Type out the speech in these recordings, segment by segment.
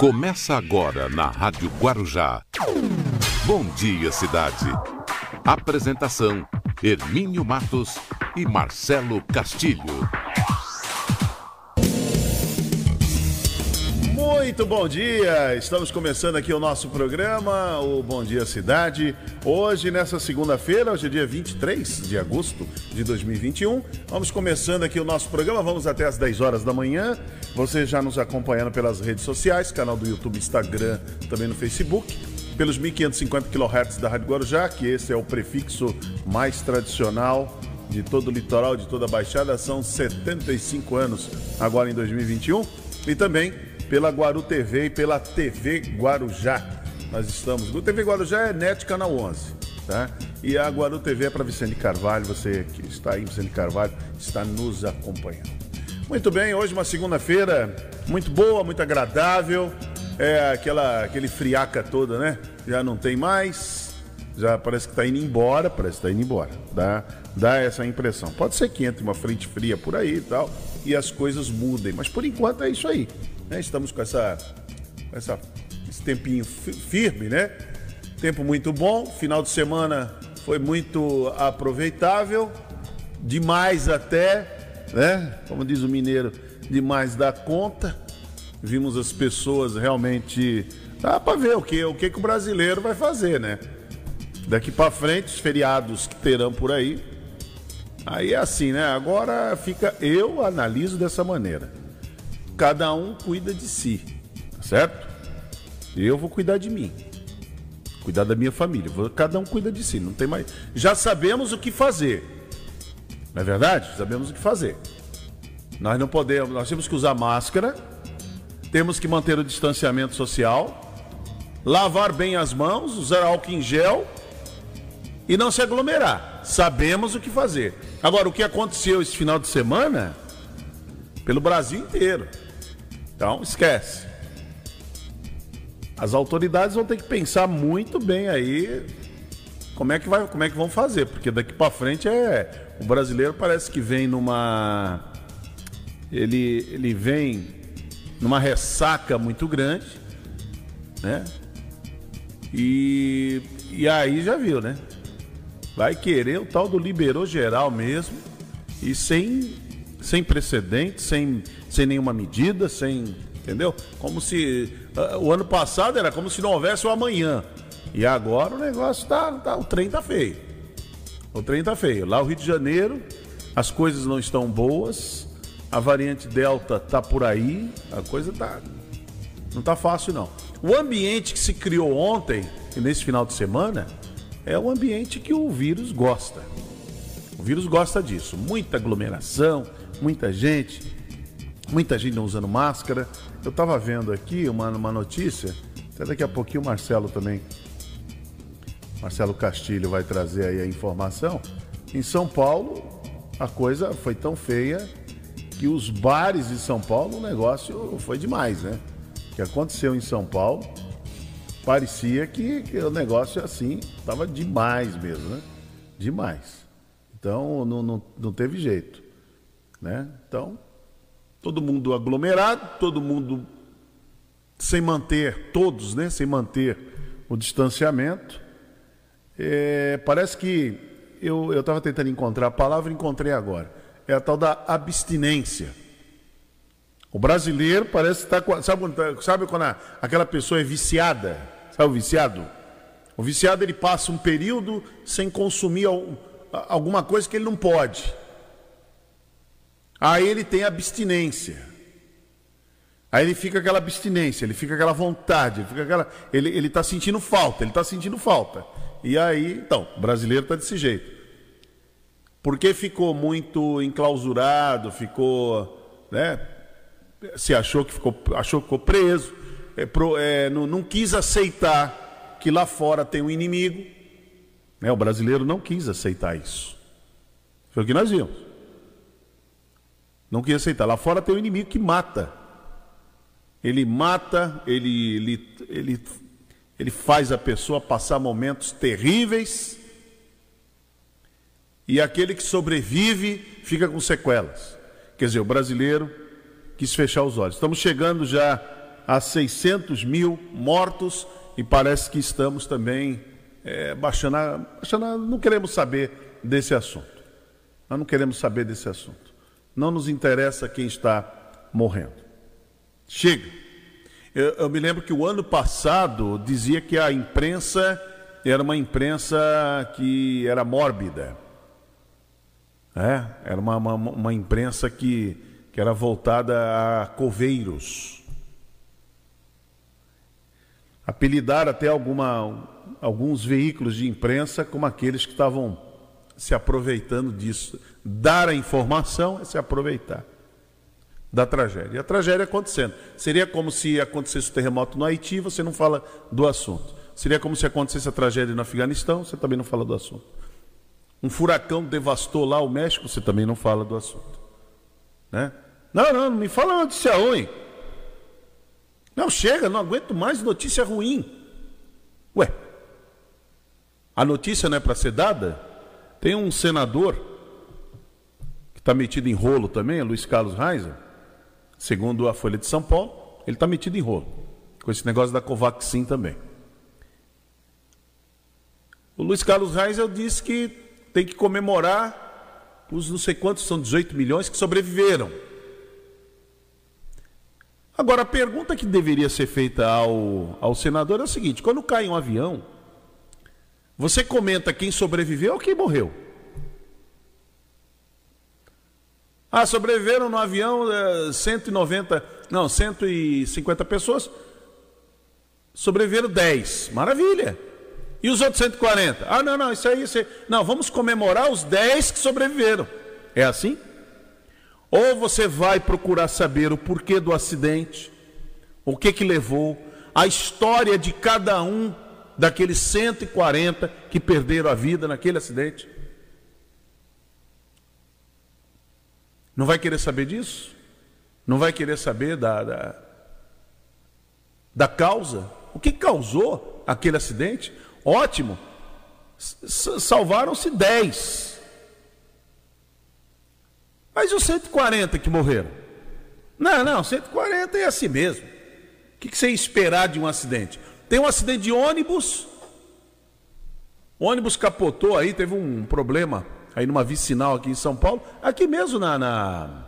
Começa agora na Rádio Guarujá. Bom dia, cidade. Apresentação: Hermínio Matos e Marcelo Castilho. Muito bom dia! Estamos começando aqui o nosso programa, o Bom Dia Cidade. Hoje, nessa segunda-feira, hoje é dia 23 de agosto de 2021. Vamos começando aqui o nosso programa, vamos até às 10 horas da manhã. Você já nos acompanhando pelas redes sociais, canal do YouTube, Instagram, também no Facebook. Pelos 1550 kHz da Rádio Guarujá, que esse é o prefixo mais tradicional de todo o litoral, de toda a Baixada. São 75 anos agora em 2021. E também pela Guaru TV e pela TV Guarujá. Nós estamos. O TV Guarujá é NET Canal 11, tá? E a Guaru TV é para Vicente Carvalho. Você que está aí, Vicente Carvalho, está nos acompanhando. Muito bem, hoje uma segunda-feira muito boa, muito agradável. É aquela, aquele friaca todo, né? Já não tem mais. Já parece que está indo embora, parece que está indo embora. Dá, dá essa impressão. Pode ser que entre uma frente fria por aí e tal, e as coisas mudem. Mas por enquanto é isso aí. Né? Estamos com essa, essa, esse tempinho firme, né? Tempo muito bom, final de semana foi muito aproveitável, demais até, né? Como diz o mineiro, demais da conta. Vimos as pessoas realmente. Dá para ver o que, o que, que o brasileiro vai fazer, né? Daqui para frente, os feriados que terão por aí. Aí é assim, né? Agora fica. Eu analiso dessa maneira cada um cuida de si, tá certo? Eu vou cuidar de mim, cuidar da minha família. Cada um cuida de si, não tem mais. Já sabemos o que fazer, não é verdade? Sabemos o que fazer. Nós não podemos, nós temos que usar máscara, temos que manter o distanciamento social, lavar bem as mãos, usar álcool em gel e não se aglomerar. Sabemos o que fazer. Agora, o que aconteceu esse final de semana, pelo Brasil inteiro. Então, esquece. As autoridades vão ter que pensar muito bem aí como é que vai, como é que vão fazer, porque daqui para frente é o brasileiro parece que vem numa ele ele vem numa ressaca muito grande, né? E e aí já viu, né? Vai querer o tal do liberou geral mesmo e sem sem precedentes, sem, sem nenhuma medida, sem. Entendeu? Como se. Uh, o ano passado era como se não houvesse o amanhã. E agora o negócio tá. tá o trem tá feio. O trem tá feio. Lá o Rio de Janeiro, as coisas não estão boas. A variante Delta tá por aí. A coisa tá. Não tá fácil, não. O ambiente que se criou ontem e nesse final de semana é o ambiente que o vírus gosta. O vírus gosta disso. Muita aglomeração, muita gente, muita gente não usando máscara. Eu estava vendo aqui uma, uma notícia, até daqui a pouquinho o Marcelo também, Marcelo Castilho vai trazer aí a informação. Em São Paulo, a coisa foi tão feia que os bares de São Paulo, o negócio foi demais, né? O que aconteceu em São Paulo, parecia que, que o negócio assim estava demais mesmo, né? Demais. Então não, não, não teve jeito. Né? Então, todo mundo aglomerado, todo mundo sem manter, todos, né? Sem manter o distanciamento. É, parece que eu estava tentando encontrar a palavra, encontrei agora. É a tal da abstinência. O brasileiro parece estar. Tá, sabe, tá, sabe quando a, aquela pessoa é viciada? Sabe o viciado? O viciado ele passa um período sem consumir alguma coisa que ele não pode. Aí ele tem abstinência. Aí ele fica aquela abstinência, ele fica aquela vontade, ele fica aquela, ele ele está sentindo falta, ele está sentindo falta. E aí, então, o brasileiro está desse jeito. Porque ficou muito enclausurado, ficou, né? Se achou que ficou, achou que ficou preso, é, pro, é, não, não quis aceitar que lá fora tem um inimigo. Né? O brasileiro não quis aceitar isso. Foi o que nós vimos. Não queria aceitar. Lá fora tem um inimigo que mata. Ele mata, ele, ele, ele, ele faz a pessoa passar momentos terríveis. E aquele que sobrevive fica com sequelas. Quer dizer, o brasileiro quis fechar os olhos. Estamos chegando já a 600 mil mortos e parece que estamos também é, baixando, a, baixando a, não queremos saber desse assunto. Nós não queremos saber desse assunto. Não nos interessa quem está morrendo. Chega. Eu, eu me lembro que o ano passado dizia que a imprensa era uma imprensa que era mórbida. É, era uma, uma, uma imprensa que, que era voltada a coveiros. Apelidar até alguma, alguns veículos de imprensa como aqueles que estavam se aproveitando disso. Dar a informação é se aproveitar da tragédia. E a tragédia acontecendo. Seria como se acontecesse o terremoto no Haiti, você não fala do assunto. Seria como se acontecesse a tragédia no Afeganistão, você também não fala do assunto. Um furacão devastou lá o México, você também não fala do assunto. Né? Não, não, não me fala notícia ruim. Não, chega, não aguento mais notícia ruim. Ué, a notícia não é para ser dada? Tem um senador que está metido em rolo também, Luiz Carlos Reiser, segundo a Folha de São Paulo, ele está metido em rolo, com esse negócio da Covaxin também. O Luiz Carlos Reiser disse que tem que comemorar os não sei quantos, são 18 milhões que sobreviveram. Agora, a pergunta que deveria ser feita ao, ao senador é o seguinte: quando cai um avião, você comenta quem sobreviveu ou quem morreu? Ah, sobreviveram no avião 190, eh, não, 150 pessoas. Sobreviveram 10. Maravilha. E os outros 140? Ah, não, não, isso aí, isso aí. Não, vamos comemorar os 10 que sobreviveram. É assim? Ou você vai procurar saber o porquê do acidente, o que que levou, a história de cada um daqueles 140 que perderam a vida naquele acidente? Não vai querer saber disso? Não vai querer saber da, da, da causa? O que causou aquele acidente? Ótimo, salvaram-se 10. Mas os 140 que morreram? Não, não, 140 é assim mesmo. O que você esperar de um acidente? Tem um acidente de ônibus. O ônibus capotou aí, teve um problema aí numa vicinal aqui em São Paulo, aqui mesmo na, na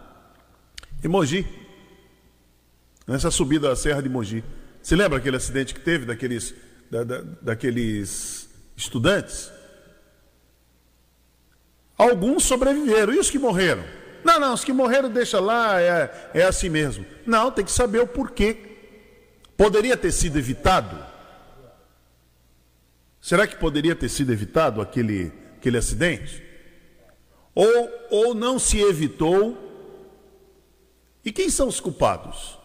em Mogi. Nessa subida da Serra de Mogi. Se lembra aquele acidente que teve daqueles, da, da, daqueles estudantes? Alguns sobreviveram. E os que morreram? Não, não, os que morreram deixa lá, é, é assim mesmo. Não, tem que saber o porquê. Poderia ter sido evitado? Será que poderia ter sido evitado aquele, aquele acidente? Ou, ou não se evitou? E quem são os culpados?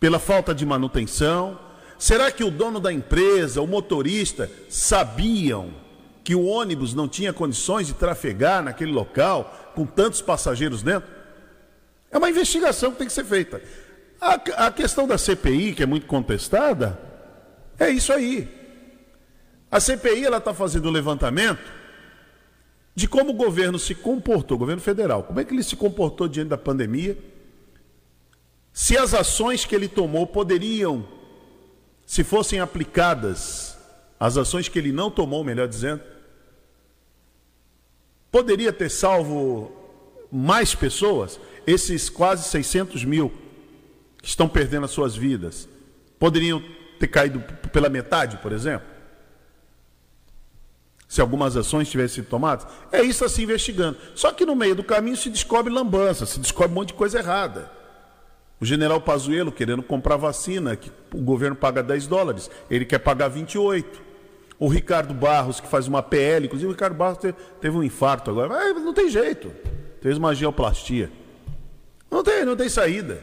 Pela falta de manutenção? Será que o dono da empresa, o motorista, sabiam que o ônibus não tinha condições de trafegar naquele local com tantos passageiros dentro? É uma investigação que tem que ser feita. A, a questão da CPI, que é muito contestada, é isso aí. A CPI ela está fazendo o levantamento de como o governo se comportou, o governo federal, como é que ele se comportou diante da pandemia, se as ações que ele tomou poderiam, se fossem aplicadas, as ações que ele não tomou, melhor dizendo, poderia ter salvo mais pessoas, esses quase 600 mil que estão perdendo as suas vidas, poderiam ter caído pela metade, por exemplo? Se algumas ações tivessem sido tomadas, é isso a se investigando. Só que no meio do caminho se descobre lambança, se descobre um monte de coisa errada. O general Pazuello querendo comprar vacina, que o governo paga 10 dólares, ele quer pagar 28. O Ricardo Barros, que faz uma PL, inclusive o Ricardo Barros teve, teve um infarto agora, mas não tem jeito. Fez uma geoplastia. Não tem, não tem saída.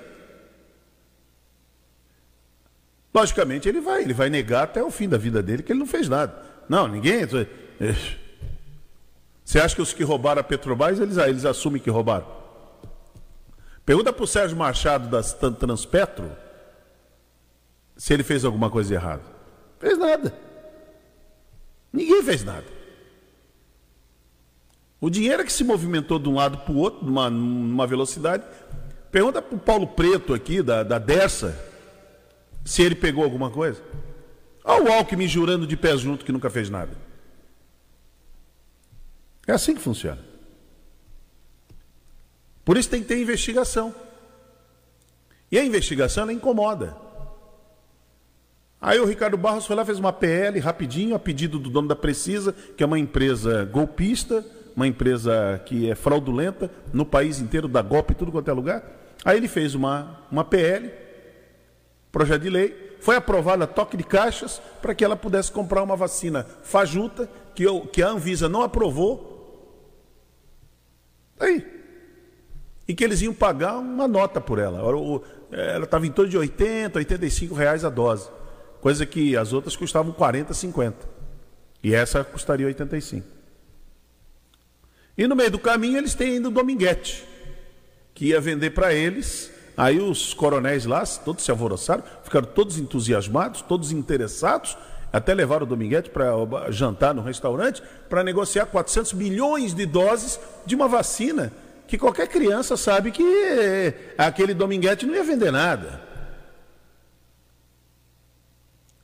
Logicamente ele vai, ele vai negar até o fim da vida dele que ele não fez nada. Não, ninguém. Você acha que os que roubaram a Petrobras, eles, eles assumem que roubaram? Pergunta para o Sérgio Machado da Transpetro se ele fez alguma coisa errada. Fez nada. Ninguém fez nada. O dinheiro é que se movimentou de um lado para o outro, numa, numa velocidade. Pergunta para o Paulo Preto aqui, da, da Dersa, Se ele pegou alguma coisa. Olha o Alckmin jurando de pé junto que nunca fez nada. É assim que funciona. Por isso tem que ter investigação. E a investigação ela incomoda. Aí o Ricardo Barros foi lá, fez uma PL rapidinho, a pedido do dono da Precisa, que é uma empresa golpista, uma empresa que é fraudulenta no país inteiro, dá golpe em tudo quanto é lugar. Aí ele fez uma, uma PL, projeto de lei, foi aprovada a toque de caixas para que ela pudesse comprar uma vacina fajuta, que, eu, que a Anvisa não aprovou. Aí, e que eles iam pagar uma nota por ela. Ela estava em torno de 80, 85 reais a dose, coisa que as outras custavam 40, 50. E essa custaria 85. E no meio do caminho eles têm ainda o Dominguete, que ia vender para eles. Aí os coronéis lá, todos se alvoroçaram, ficaram todos entusiasmados, todos interessados, até levaram o Dominguete para jantar no restaurante para negociar 400 milhões de doses de uma vacina que qualquer criança sabe que aquele dominguete não ia vender nada.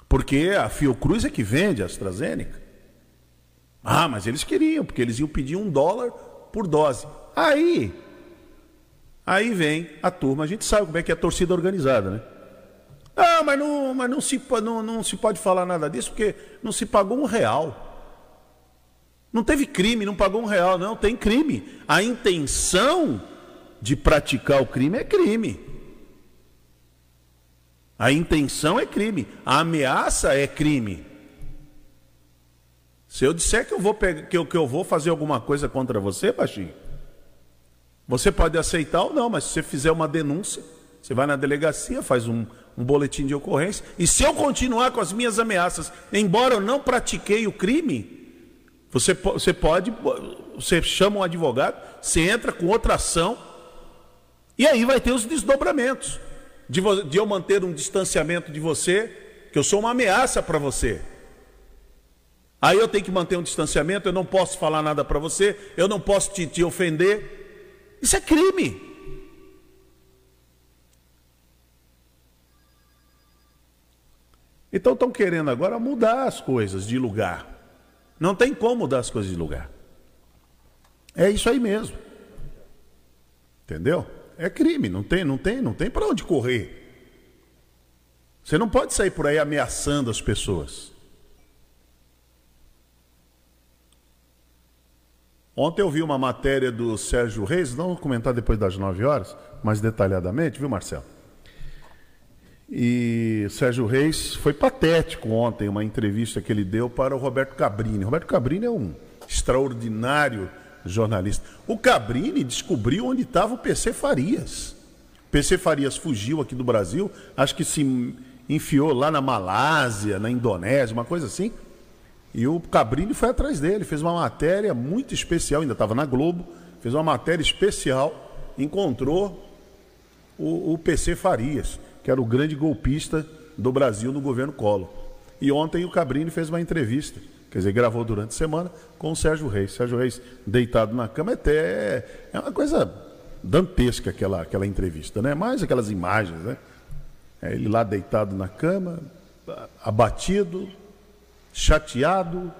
Porque a Fiocruz é que vende a AstraZeneca. Ah, mas eles queriam, porque eles iam pedir um dólar por dose. Aí, aí vem a turma, a gente sabe como é que é a torcida organizada, né? Ah, mas não, mas não, se, não, não se pode falar nada disso, porque não se pagou um real. Não teve crime, não pagou um real, não, tem crime. A intenção de praticar o crime é crime. A intenção é crime, a ameaça é crime. Se eu disser que eu vou pegar, que eu, que eu vou fazer alguma coisa contra você, baixinho, você pode aceitar ou não, mas se você fizer uma denúncia, você vai na delegacia, faz um, um boletim de ocorrência, e se eu continuar com as minhas ameaças, embora eu não pratiquei o crime, você, você pode, você chama um advogado, você entra com outra ação, e aí vai ter os desdobramentos. De, de eu manter um distanciamento de você, que eu sou uma ameaça para você. Aí eu tenho que manter um distanciamento, eu não posso falar nada para você, eu não posso te, te ofender. Isso é crime. Então estão querendo agora mudar as coisas de lugar. Não tem como mudar as coisas de lugar. É isso aí mesmo. Entendeu? É crime, não tem, não tem, não tem para onde correr. Você não pode sair por aí ameaçando as pessoas. Ontem eu vi uma matéria do Sérgio Reis, não vou comentar depois das 9 horas, mais detalhadamente, viu, Marcelo? E Sérgio Reis foi patético ontem, uma entrevista que ele deu para o Roberto Cabrini. Roberto Cabrini é um extraordinário jornalista. O Cabrini descobriu onde estava o PC Farias. O PC Farias fugiu aqui do Brasil, acho que se enfiou lá na Malásia, na Indonésia, uma coisa assim. E o Cabrini foi atrás dele, fez uma matéria muito especial, ainda estava na Globo, fez uma matéria especial, encontrou o, o PC Farias que era o grande golpista do Brasil no governo Collor. E ontem o Cabrini fez uma entrevista, quer dizer, gravou durante a semana com o Sérgio Reis. Sérgio Reis deitado na cama, até é uma coisa dantesca aquela, aquela entrevista, né? Mais aquelas imagens, né? É ele lá deitado na cama, abatido, chateado,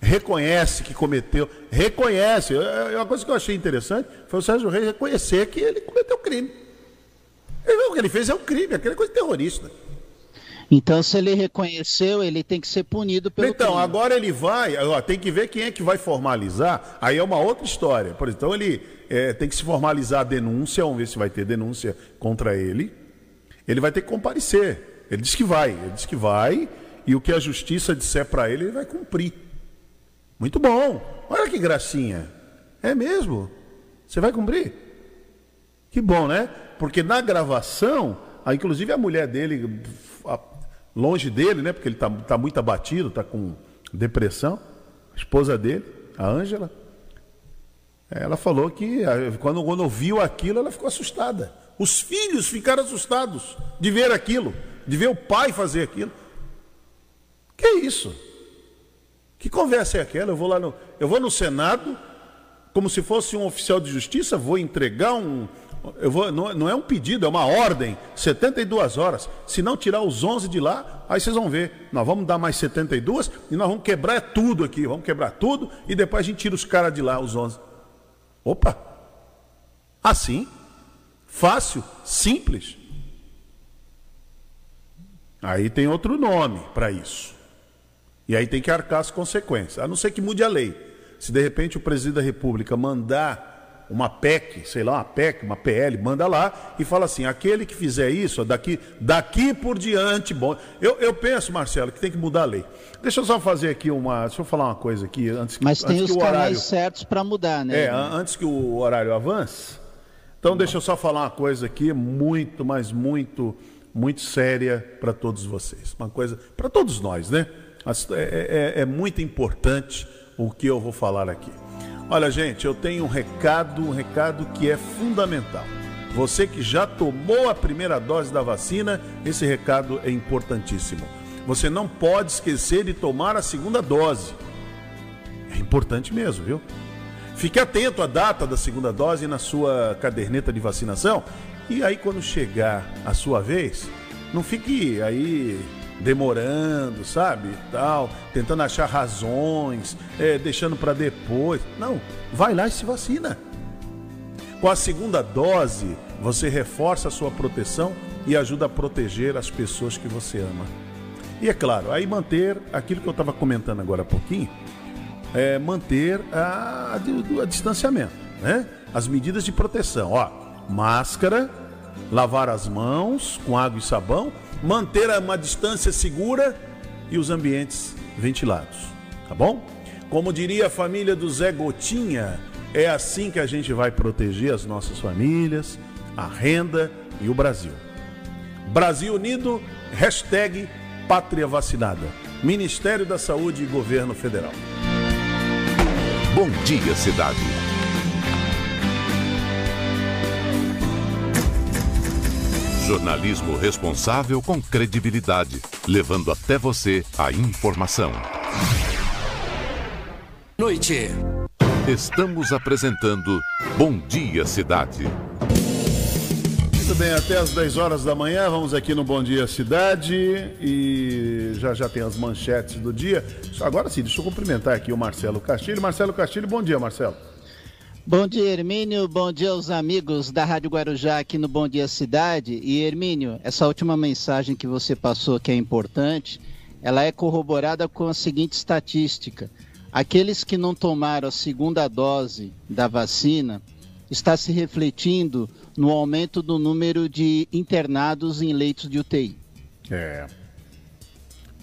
reconhece que cometeu, reconhece. É, é uma coisa que eu achei interessante foi o Sérgio Reis reconhecer que ele cometeu crime. O que ele fez é um crime, aquela coisa terrorista. Então, se ele reconheceu, ele tem que ser punido pelo Então, crime. agora ele vai, ó, tem que ver quem é que vai formalizar, aí é uma outra história. Por então, ele é, tem que se formalizar a denúncia, vamos ver se vai ter denúncia contra ele. Ele vai ter que comparecer. Ele disse que vai, ele disse que vai, e o que a justiça disser para ele, ele vai cumprir. Muito bom. Olha que gracinha. É mesmo? Você vai cumprir? Que bom, né? Porque na gravação, inclusive a mulher dele, a, longe dele, né? Porque ele está tá muito abatido, está com depressão. A esposa dele, a Ângela, ela falou que quando, quando ouviu aquilo, ela ficou assustada. Os filhos ficaram assustados de ver aquilo, de ver o pai fazer aquilo. Que isso? Que conversa é aquela? Eu vou lá no, eu vou no Senado, como se fosse um oficial de justiça, vou entregar um, Eu vou, não, não é um pedido, é uma ordem. 72 horas. Se não tirar os 11 de lá, aí vocês vão ver. Nós vamos dar mais 72 e nós vamos quebrar tudo aqui. Vamos quebrar tudo e depois a gente tira os caras de lá, os 11. Opa! Assim, fácil, simples. Aí tem outro nome para isso. E aí tem que arcar as consequências. A não ser que mude a lei. Se de repente o presidente da República mandar uma PEC, sei lá, uma PEC, uma PL, manda lá e fala assim: aquele que fizer isso, daqui, daqui por diante, bom. Eu, eu penso, Marcelo, que tem que mudar a lei. Deixa eu só fazer aqui uma. Deixa eu falar uma coisa aqui antes que Mas tem antes os que o canais horário, certos para mudar, né? É, antes que o horário avance. Então, deixa eu só falar uma coisa aqui, muito, mas muito, muito séria para todos vocês. Uma coisa, para todos nós, né? É, é, é muito importante o que eu vou falar aqui. Olha, gente, eu tenho um recado, um recado que é fundamental. Você que já tomou a primeira dose da vacina, esse recado é importantíssimo. Você não pode esquecer de tomar a segunda dose. É importante mesmo, viu? Fique atento à data da segunda dose na sua caderneta de vacinação. E aí, quando chegar a sua vez, não fique aí demorando, sabe? Tal, tentando achar razões, é, deixando para depois. Não, vai lá e se vacina. Com a segunda dose, você reforça a sua proteção e ajuda a proteger as pessoas que você ama. E é claro, aí manter aquilo que eu estava comentando agora há pouquinho, é manter a, a, a distanciamento, né? As medidas de proteção, ó, máscara, lavar as mãos com água e sabão manter uma distância segura e os ambientes ventilados, tá bom? Como diria a família do Zé Gotinha, é assim que a gente vai proteger as nossas famílias, a renda e o Brasil. Brasil Unido, hashtag Pátria Vacinada. Ministério da Saúde e Governo Federal. Bom dia, cidade. Jornalismo responsável com credibilidade, levando até você a informação. Noite. Estamos apresentando Bom Dia Cidade. Muito bem, até as 10 horas da manhã, vamos aqui no Bom Dia Cidade e já já tem as manchetes do dia. Agora sim, deixa eu cumprimentar aqui o Marcelo Castilho. Marcelo Castilho, bom dia, Marcelo. Bom dia, Hermínio. Bom dia aos amigos da Rádio Guarujá aqui no Bom Dia Cidade. E, Hermínio, essa última mensagem que você passou, que é importante, ela é corroborada com a seguinte estatística. Aqueles que não tomaram a segunda dose da vacina está se refletindo no aumento do número de internados em leitos de UTI. É.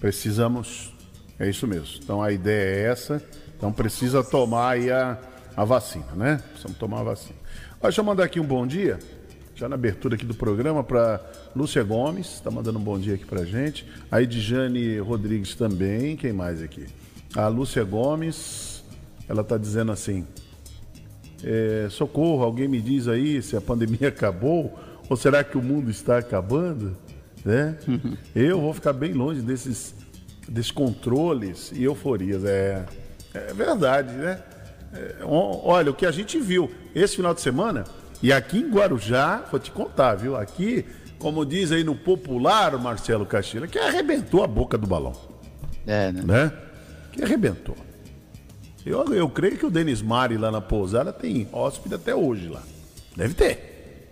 Precisamos. É isso mesmo. Então a ideia é essa. Então precisa tomar aí a a vacina, né? Precisamos tomar a vacina. Deixa eu mandar aqui um bom dia, já na abertura aqui do programa, para Lúcia Gomes, está mandando um bom dia aqui para gente. A Edjane Rodrigues também, quem mais aqui? A Lúcia Gomes, ela está dizendo assim, é, socorro, alguém me diz aí se a pandemia acabou ou será que o mundo está acabando? Né? Eu vou ficar bem longe desses descontroles e euforias. É, é verdade, né? É, olha, o que a gente viu esse final de semana, e aqui em Guarujá, vou te contar, viu? Aqui, como diz aí no popular Marcelo Castilho, que arrebentou a boca do balão. É, né? né? Que arrebentou. Eu, eu creio que o Denis Mari lá na pousada tem hóspede até hoje lá. Deve ter.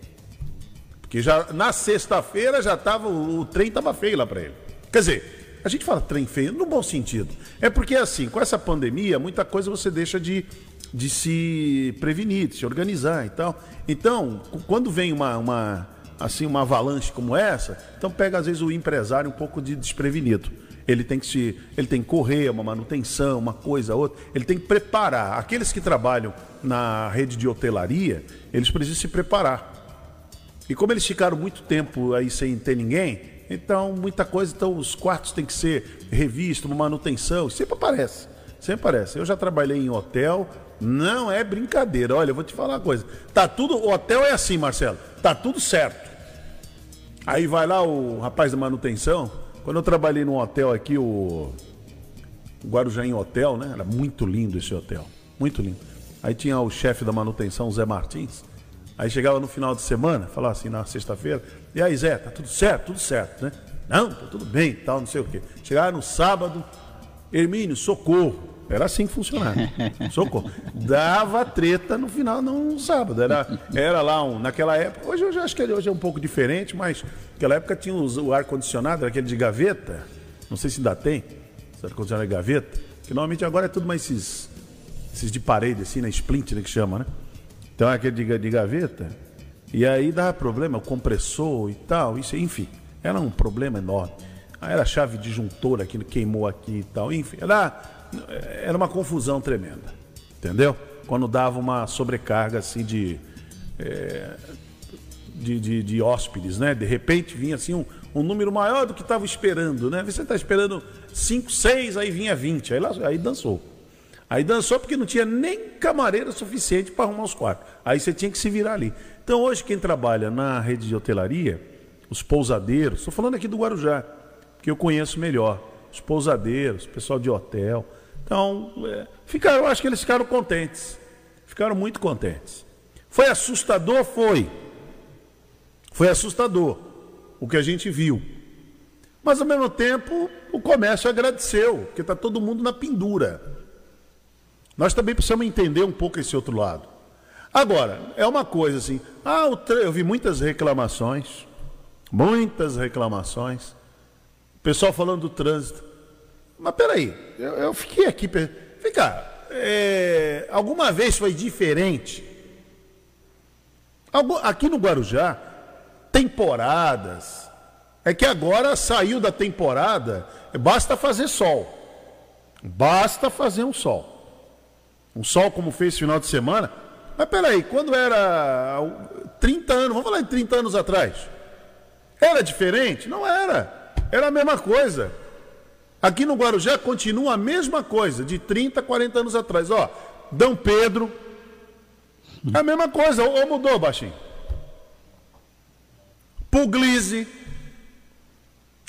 Porque já na sexta-feira já tava. O, o trem tava feio lá para ele. Quer dizer, a gente fala trem feio no bom sentido. É porque assim, com essa pandemia, muita coisa você deixa de de se prevenir, de se organizar e tal. Então, quando vem uma, uma, assim, uma avalanche como essa, então pega às vezes o empresário um pouco de desprevenido. Ele tem que se, ele tem que correr, uma manutenção, uma coisa, outra. Ele tem que preparar. Aqueles que trabalham na rede de hotelaria, eles precisam se preparar. E como eles ficaram muito tempo aí sem ter ninguém, então muita coisa, então os quartos têm que ser revistos, uma manutenção, sempre aparece. Sempre aparece. Eu já trabalhei em hotel, não é brincadeira. Olha, eu vou te falar uma coisa. Tá tudo. O hotel é assim, Marcelo. Tá tudo certo. Aí vai lá o rapaz da manutenção. Quando eu trabalhei num hotel aqui, o, o Guarujaim Hotel, né? Era muito lindo esse hotel. Muito lindo. Aí tinha o chefe da manutenção, o Zé Martins. Aí chegava no final de semana, falava assim na sexta-feira, e aí Zé, tá tudo certo? Tudo certo, né? Não, tá tudo bem, tal, não sei o quê. Chegava no sábado, Hermínio, socorro. Era assim que funcionava. Socorro. Dava treta no final, não no sábado. Era, era lá um. Naquela época, hoje eu já acho que hoje é um pouco diferente, mas naquela época tinha o ar-condicionado, aquele de gaveta. Não sei se ainda tem. Esse ar-condicionado de gaveta. Que normalmente agora é tudo mais esses, esses de parede, assim, né? Splint, né, que chama, né? Então é aquele de, de gaveta. E aí dava problema, o compressor e tal, isso, enfim. Era um problema enorme. Aí era chave disjuntora que queimou aqui e tal. Enfim, era, era uma confusão tremenda. Entendeu? Quando dava uma sobrecarga assim de. É, de, de, de, hóspedes, né? De repente vinha assim um, um número maior do que estava esperando, né? Você está esperando 5, 6, aí vinha 20, aí, aí dançou. Aí dançou porque não tinha nem camareira suficiente para arrumar os quartos. Aí você tinha que se virar ali. Então hoje quem trabalha na rede de hotelaria, os pousadeiros, estou falando aqui do Guarujá, que eu conheço melhor. Os pousadeiros, pessoal de hotel. Então, é, ficaram, acho que eles ficaram contentes. Ficaram muito contentes. Foi assustador? Foi. Foi assustador o que a gente viu. Mas ao mesmo tempo, o comércio agradeceu, porque está todo mundo na pendura. Nós também precisamos entender um pouco esse outro lado. Agora, é uma coisa assim, ah, eu vi muitas reclamações, muitas reclamações pessoal falando do trânsito. Mas peraí, eu, eu fiquei aqui. Vem cá, é, alguma vez foi diferente? Aqui no Guarujá, temporadas. É que agora saiu da temporada, basta fazer sol. Basta fazer um sol. Um sol como fez final de semana. Mas peraí, quando era 30 anos, vamos falar em 30 anos atrás, era diferente? Não era. Era a mesma coisa. Aqui no Guarujá continua a mesma coisa, de 30, 40 anos atrás. Ó, Dom Pedro. É a mesma coisa, ou mudou, baixinho? Puglise.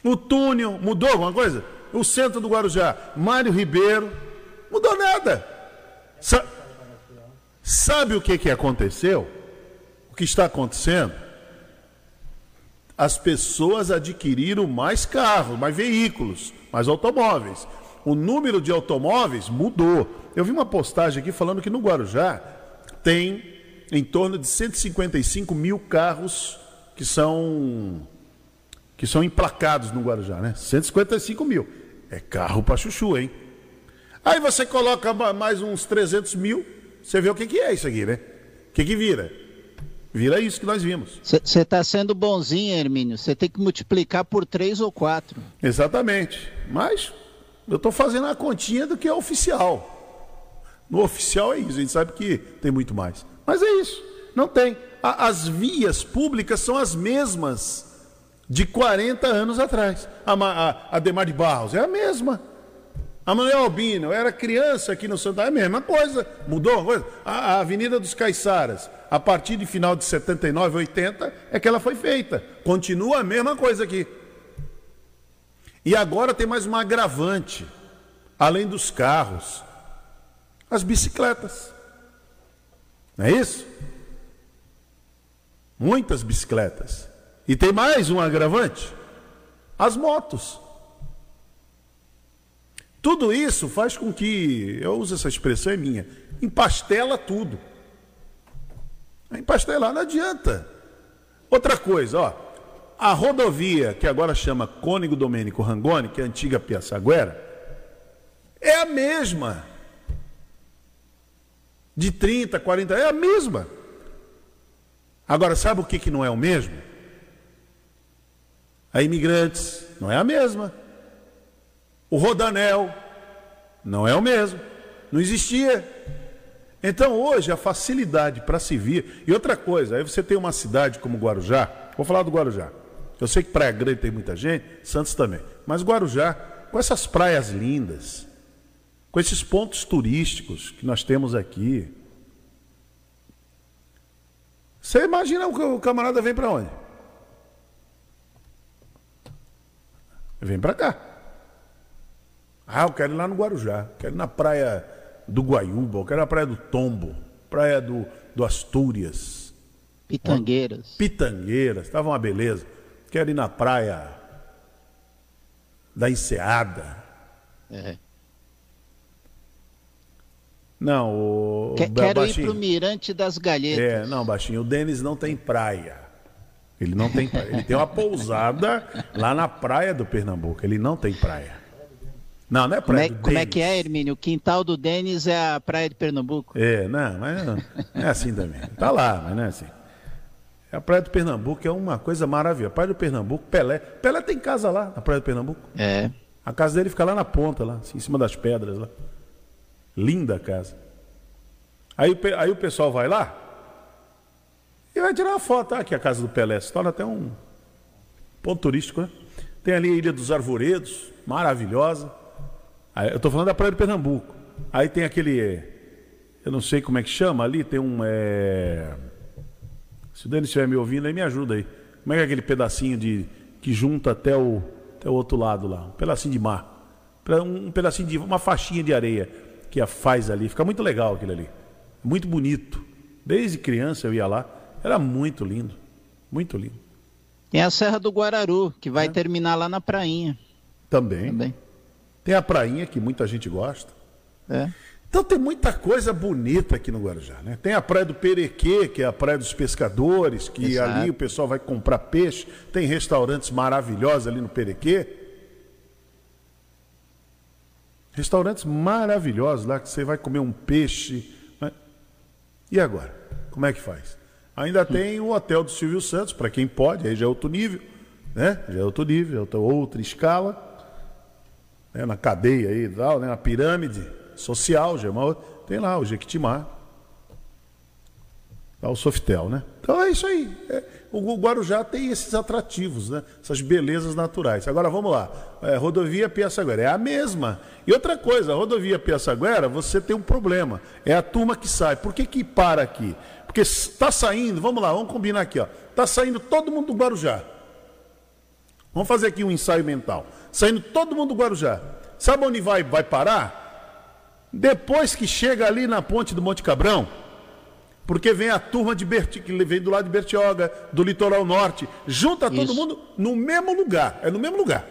O túnel, mudou alguma coisa? O centro do Guarujá, Mário Ribeiro. Mudou nada. Sa sabe o que, que aconteceu? O que está acontecendo? as pessoas adquiriram mais carros, mais veículos, mais automóveis. O número de automóveis mudou. Eu vi uma postagem aqui falando que no Guarujá tem em torno de 155 mil carros que são que são emplacados no Guarujá, né? 155 mil. É carro para chuchu, hein? Aí você coloca mais uns 300 mil, você vê o que, que é isso aqui, né? O que, que vira? Vira isso que nós vimos. Você está sendo bonzinho, Hermínio. Você tem que multiplicar por três ou quatro. Exatamente. Mas eu estou fazendo a continha do que é oficial. No oficial é isso, a gente sabe que tem muito mais. Mas é isso, não tem. A, as vias públicas são as mesmas de 40 anos atrás. A, a, a Demar de Barros é a mesma. A Manuel Albino, eu era criança aqui no Santa, é a mesma coisa. Mudou uma coisa? A, a Avenida dos Caiçaras a partir de final de 79, 80, é que ela foi feita. Continua a mesma coisa aqui. E agora tem mais uma agravante, além dos carros, as bicicletas. Não é isso? Muitas bicicletas. E tem mais um agravante: as motos. Tudo isso faz com que, eu uso essa expressão é minha, empastela tudo. Empastelar não adianta. Outra coisa, ó, a rodovia que agora chama Cônigo Domênico Rangoni, que é a antiga Piaçaguera, é a mesma. De 30, 40, é a mesma. Agora, sabe o que, que não é o mesmo? A imigrantes, não é a mesma. O Rodanel, não é o mesmo. Não existia. Então hoje a facilidade para se vir. E outra coisa, aí você tem uma cidade como Guarujá, vou falar do Guarujá. Eu sei que Praia Grande tem muita gente, Santos também. Mas Guarujá, com essas praias lindas, com esses pontos turísticos que nós temos aqui. Você imagina o camarada vem para onde? Vem para cá. Ah, eu quero ir lá no Guarujá, quero ir na praia do Guaiúba, eu quero a praia do Tombo, praia do, do Astúrias. Pitangueiras. Pitangueiras, estava uma beleza. Quero ir na praia da Enseada. É. Não, o. Que- o quero ir Baixinho. pro Mirante das Galhetas. É, não, baixinho. O Denis não tem praia. Ele não tem praia. Ele tem uma pousada lá na praia do Pernambuco. Ele não tem praia. Não, não é Como, praia é, do como é que é, Hermínio? O quintal do Denis é a praia de Pernambuco. É, não, mas não é assim também. Tá lá, mas não é assim. A praia do Pernambuco é uma coisa maravilhosa. A praia do Pernambuco, Pelé. Pelé tem casa lá na praia do Pernambuco. É. A casa dele fica lá na ponta, lá, assim, em cima das pedras lá. Linda a casa. Aí, aí o pessoal vai lá e vai tirar uma foto. Ah, aqui é a casa do Pelé. Se torna até um ponto turístico, né? Tem ali a Ilha dos Arvoredos, maravilhosa. Aí, eu estou falando da Praia do Pernambuco. Aí tem aquele. Eu não sei como é que chama ali, tem um. eh, Se o Denis estiver me ouvindo, aí me ajuda aí. Como é que é aquele pedacinho de que junta até o, até o outro lado lá? Um pedacinho de mar. Um, pedacinho de. uma faixinha de areia que a faz ali. Fica muito legal aquilo ali. Muito bonito. Desde criança eu ia lá. Era muito lindo. Muito lindo. Tem a Serra do Guararu, que É. vai terminar lá na prainha Também. também. Tem a prainha que muita gente gosta. É. Então tem muita coisa bonita aqui no Guarujá, né? Tem a praia do Perequê, que é a praia dos pescadores, que Exato. ali o pessoal vai comprar peixe. Tem restaurantes maravilhosos ali no Perequê. Restaurantes maravilhosos lá que você vai comer um peixe. né? E agora? Como é que faz? Ainda tem o hotel do Silvio Santos, para quem pode, aí já é outro nível, né? Já é outro nível, é outra- outra escala né, na cadeia aí, e tal, né, na pirâmide social, já é tem lá o Jequitimá, tá, o Softel, né? Então é isso aí. É, o Guarujá tem esses atrativos, né? Essas belezas naturais. Agora vamos lá. É, rodovia Piaçaguera é a mesma. E outra coisa, a rodovia Piaçaguera, você tem um problema. É a turma que sai. Por que que para aqui? Porque está saindo, vamos lá, vamos combinar aqui, ó. Tá saindo todo mundo do Guarujá. Vamos fazer aqui um ensaio mental. Saindo todo mundo do Guarujá. Sabe onde vai, vai parar? Depois que chega ali na ponte do Monte Cabrão, porque vem a turma de Berti, que vem do lado de Bertioga, do litoral norte, junta todo Isso. mundo no mesmo lugar. É no mesmo lugar.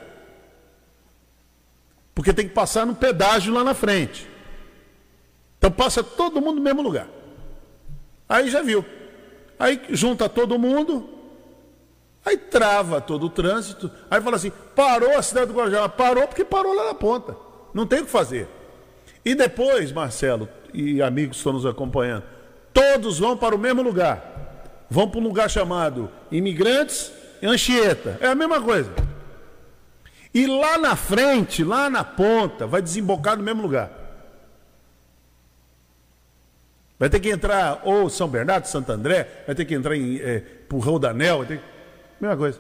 Porque tem que passar no pedágio lá na frente. Então passa todo mundo no mesmo lugar. Aí já viu. Aí junta todo mundo, Aí trava todo o trânsito. Aí fala assim: parou a cidade do Guarujá. Parou porque parou lá na ponta. Não tem o que fazer. E depois, Marcelo e amigos que estão nos acompanhando, todos vão para o mesmo lugar. Vão para um lugar chamado Imigrantes e Anchieta. É a mesma coisa. E lá na frente, lá na ponta, vai desembocar no mesmo lugar. Vai ter que entrar ou São Bernardo, Santo André, vai ter que entrar em é, pro Rodanel, vai ter que... Mesma coisa.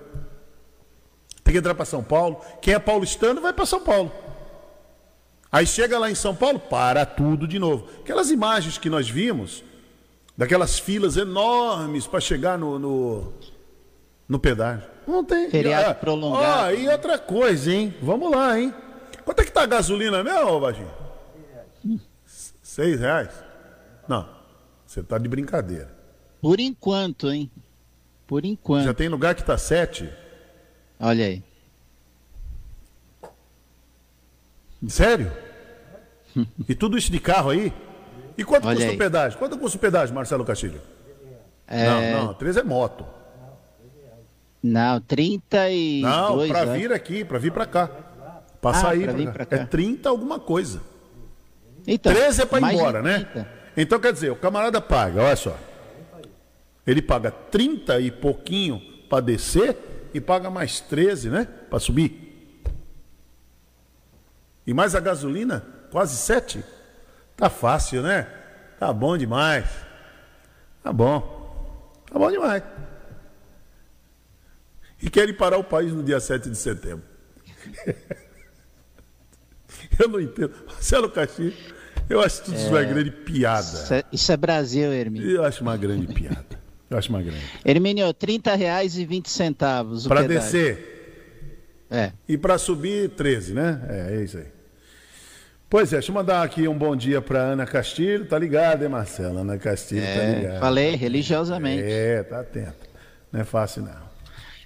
Tem que entrar para São Paulo. Quem é paulistano vai para São Paulo. Aí chega lá em São Paulo, para tudo de novo. Aquelas imagens que nós vimos, daquelas filas enormes para chegar no, no, no pedágio. Não tem. Feriado Ah, prolongado. Ó, e outra coisa, hein? Vamos lá, hein? Quanto é que tá a gasolina mesmo, ô Baginho? Seis reais? Não, você tá de brincadeira. Por enquanto, hein? Por enquanto. Já tem lugar que tá sete? Olha aí. Sério? E tudo isso de carro aí? E quanto Olha custa aí. o pedágio? Quanto custa o pedágio, Marcelo Castilho? É, Não, não, três é moto. Não, 32. Não, para vir aqui, para vir para cá. Para Ah, sair pra pra cá. pra cá. É 30 alguma coisa. Então, 13 é para ir embora, né? 30. Então quer dizer, o camarada paga, olha só. Ele paga 30 e pouquinho para descer e paga mais 13, né? Para subir. E mais a gasolina, quase 7. Tá fácil, né? Tá bom demais. Tá bom. Tá bom demais. E querem parar o país no dia 7 de setembro. Eu não entendo. Marcelo Castilho, eu acho tudo isso uma grande piada. Isso é, isso é Brasil, Hermínio. Eu acho uma grande piada. Eu acho uma grande. Hermínio, 30 reais e 20 centavos. Para descer É. e para subir, 13, né? É, é isso aí. Pois é, deixa eu mandar aqui um bom dia para Ana Castilho. Tá ligado, hein, Marcela? Ana Castilho, tá é, tá ligado. Falei, religiosamente. É, tá atento. Não é fácil, não.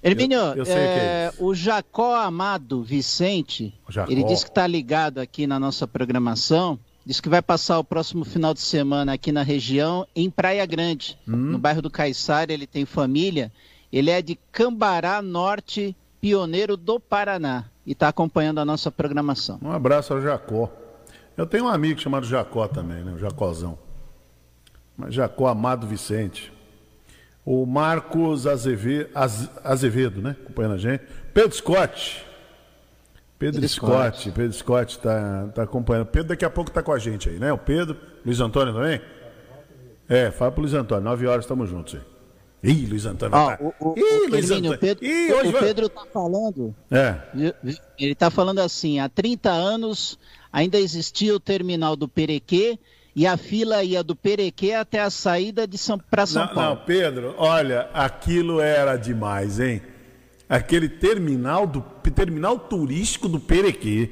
Hermínio, eu, eu é, é o Jacó Amado Vicente, Jacó. ele disse que está ligado aqui na nossa programação. Diz que vai passar o próximo final de semana aqui na região, em Praia Grande, hum. no bairro do Caiçara. Ele tem família. Ele é de Cambará Norte, pioneiro do Paraná, e está acompanhando a nossa programação. Um abraço ao Jacó. Eu tenho um amigo chamado Jacó também, né? O Jacózão. Mas Jacó Amado Vicente. O Marcos Azevedo, Azevedo né? Acompanhando a gente. Pedro Scott. Pedro, Pedro Scott. Scott. Pedro Scott está tá acompanhando. Pedro daqui a pouco está com a gente aí, né? O Pedro. Luiz Antônio também? É, fala pro Luiz Antônio. Nove horas estamos juntos aí. Ih, Luiz Antônio. Ah, tá... o, o, Ih, Luiz Antônio. O Pedro, Ih, o Pedro tá falando. É. Ele está falando assim: há 30 anos ainda existia o terminal do Perequê e a fila ia do Perequê até a saída de São para São não, Paulo. Não, Pedro, olha, aquilo era demais, hein? Aquele terminal do terminal turístico do Perequê.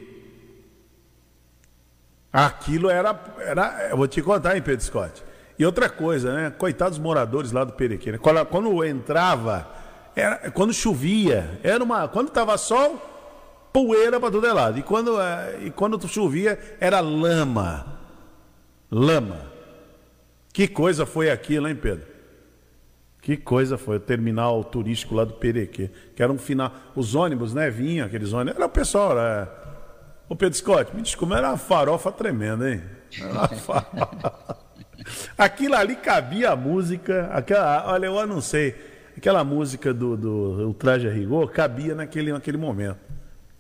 Aquilo era, era, eu vou te contar, hein, Pedro Scott. E outra coisa, né? Coitados moradores lá do Perequê. Né? Quando, quando entrava, era, quando chovia, era uma, quando estava sol, poeira para todo lado. E quando, é, e quando chovia, era lama. Lama. Que coisa foi aquilo, hein, Pedro? Que coisa foi o terminal turístico lá do Perequê. Que era um final. Os ônibus, né? Vinham aqueles ônibus. Era o pessoal, era. Ô Pedro Scott, me desculpa, era uma farofa tremenda, hein? Era uma farofa. Aquilo ali cabia a música. Aquela, olha, eu não sei. Aquela música do, do o Traje a Rigor cabia naquele, naquele momento.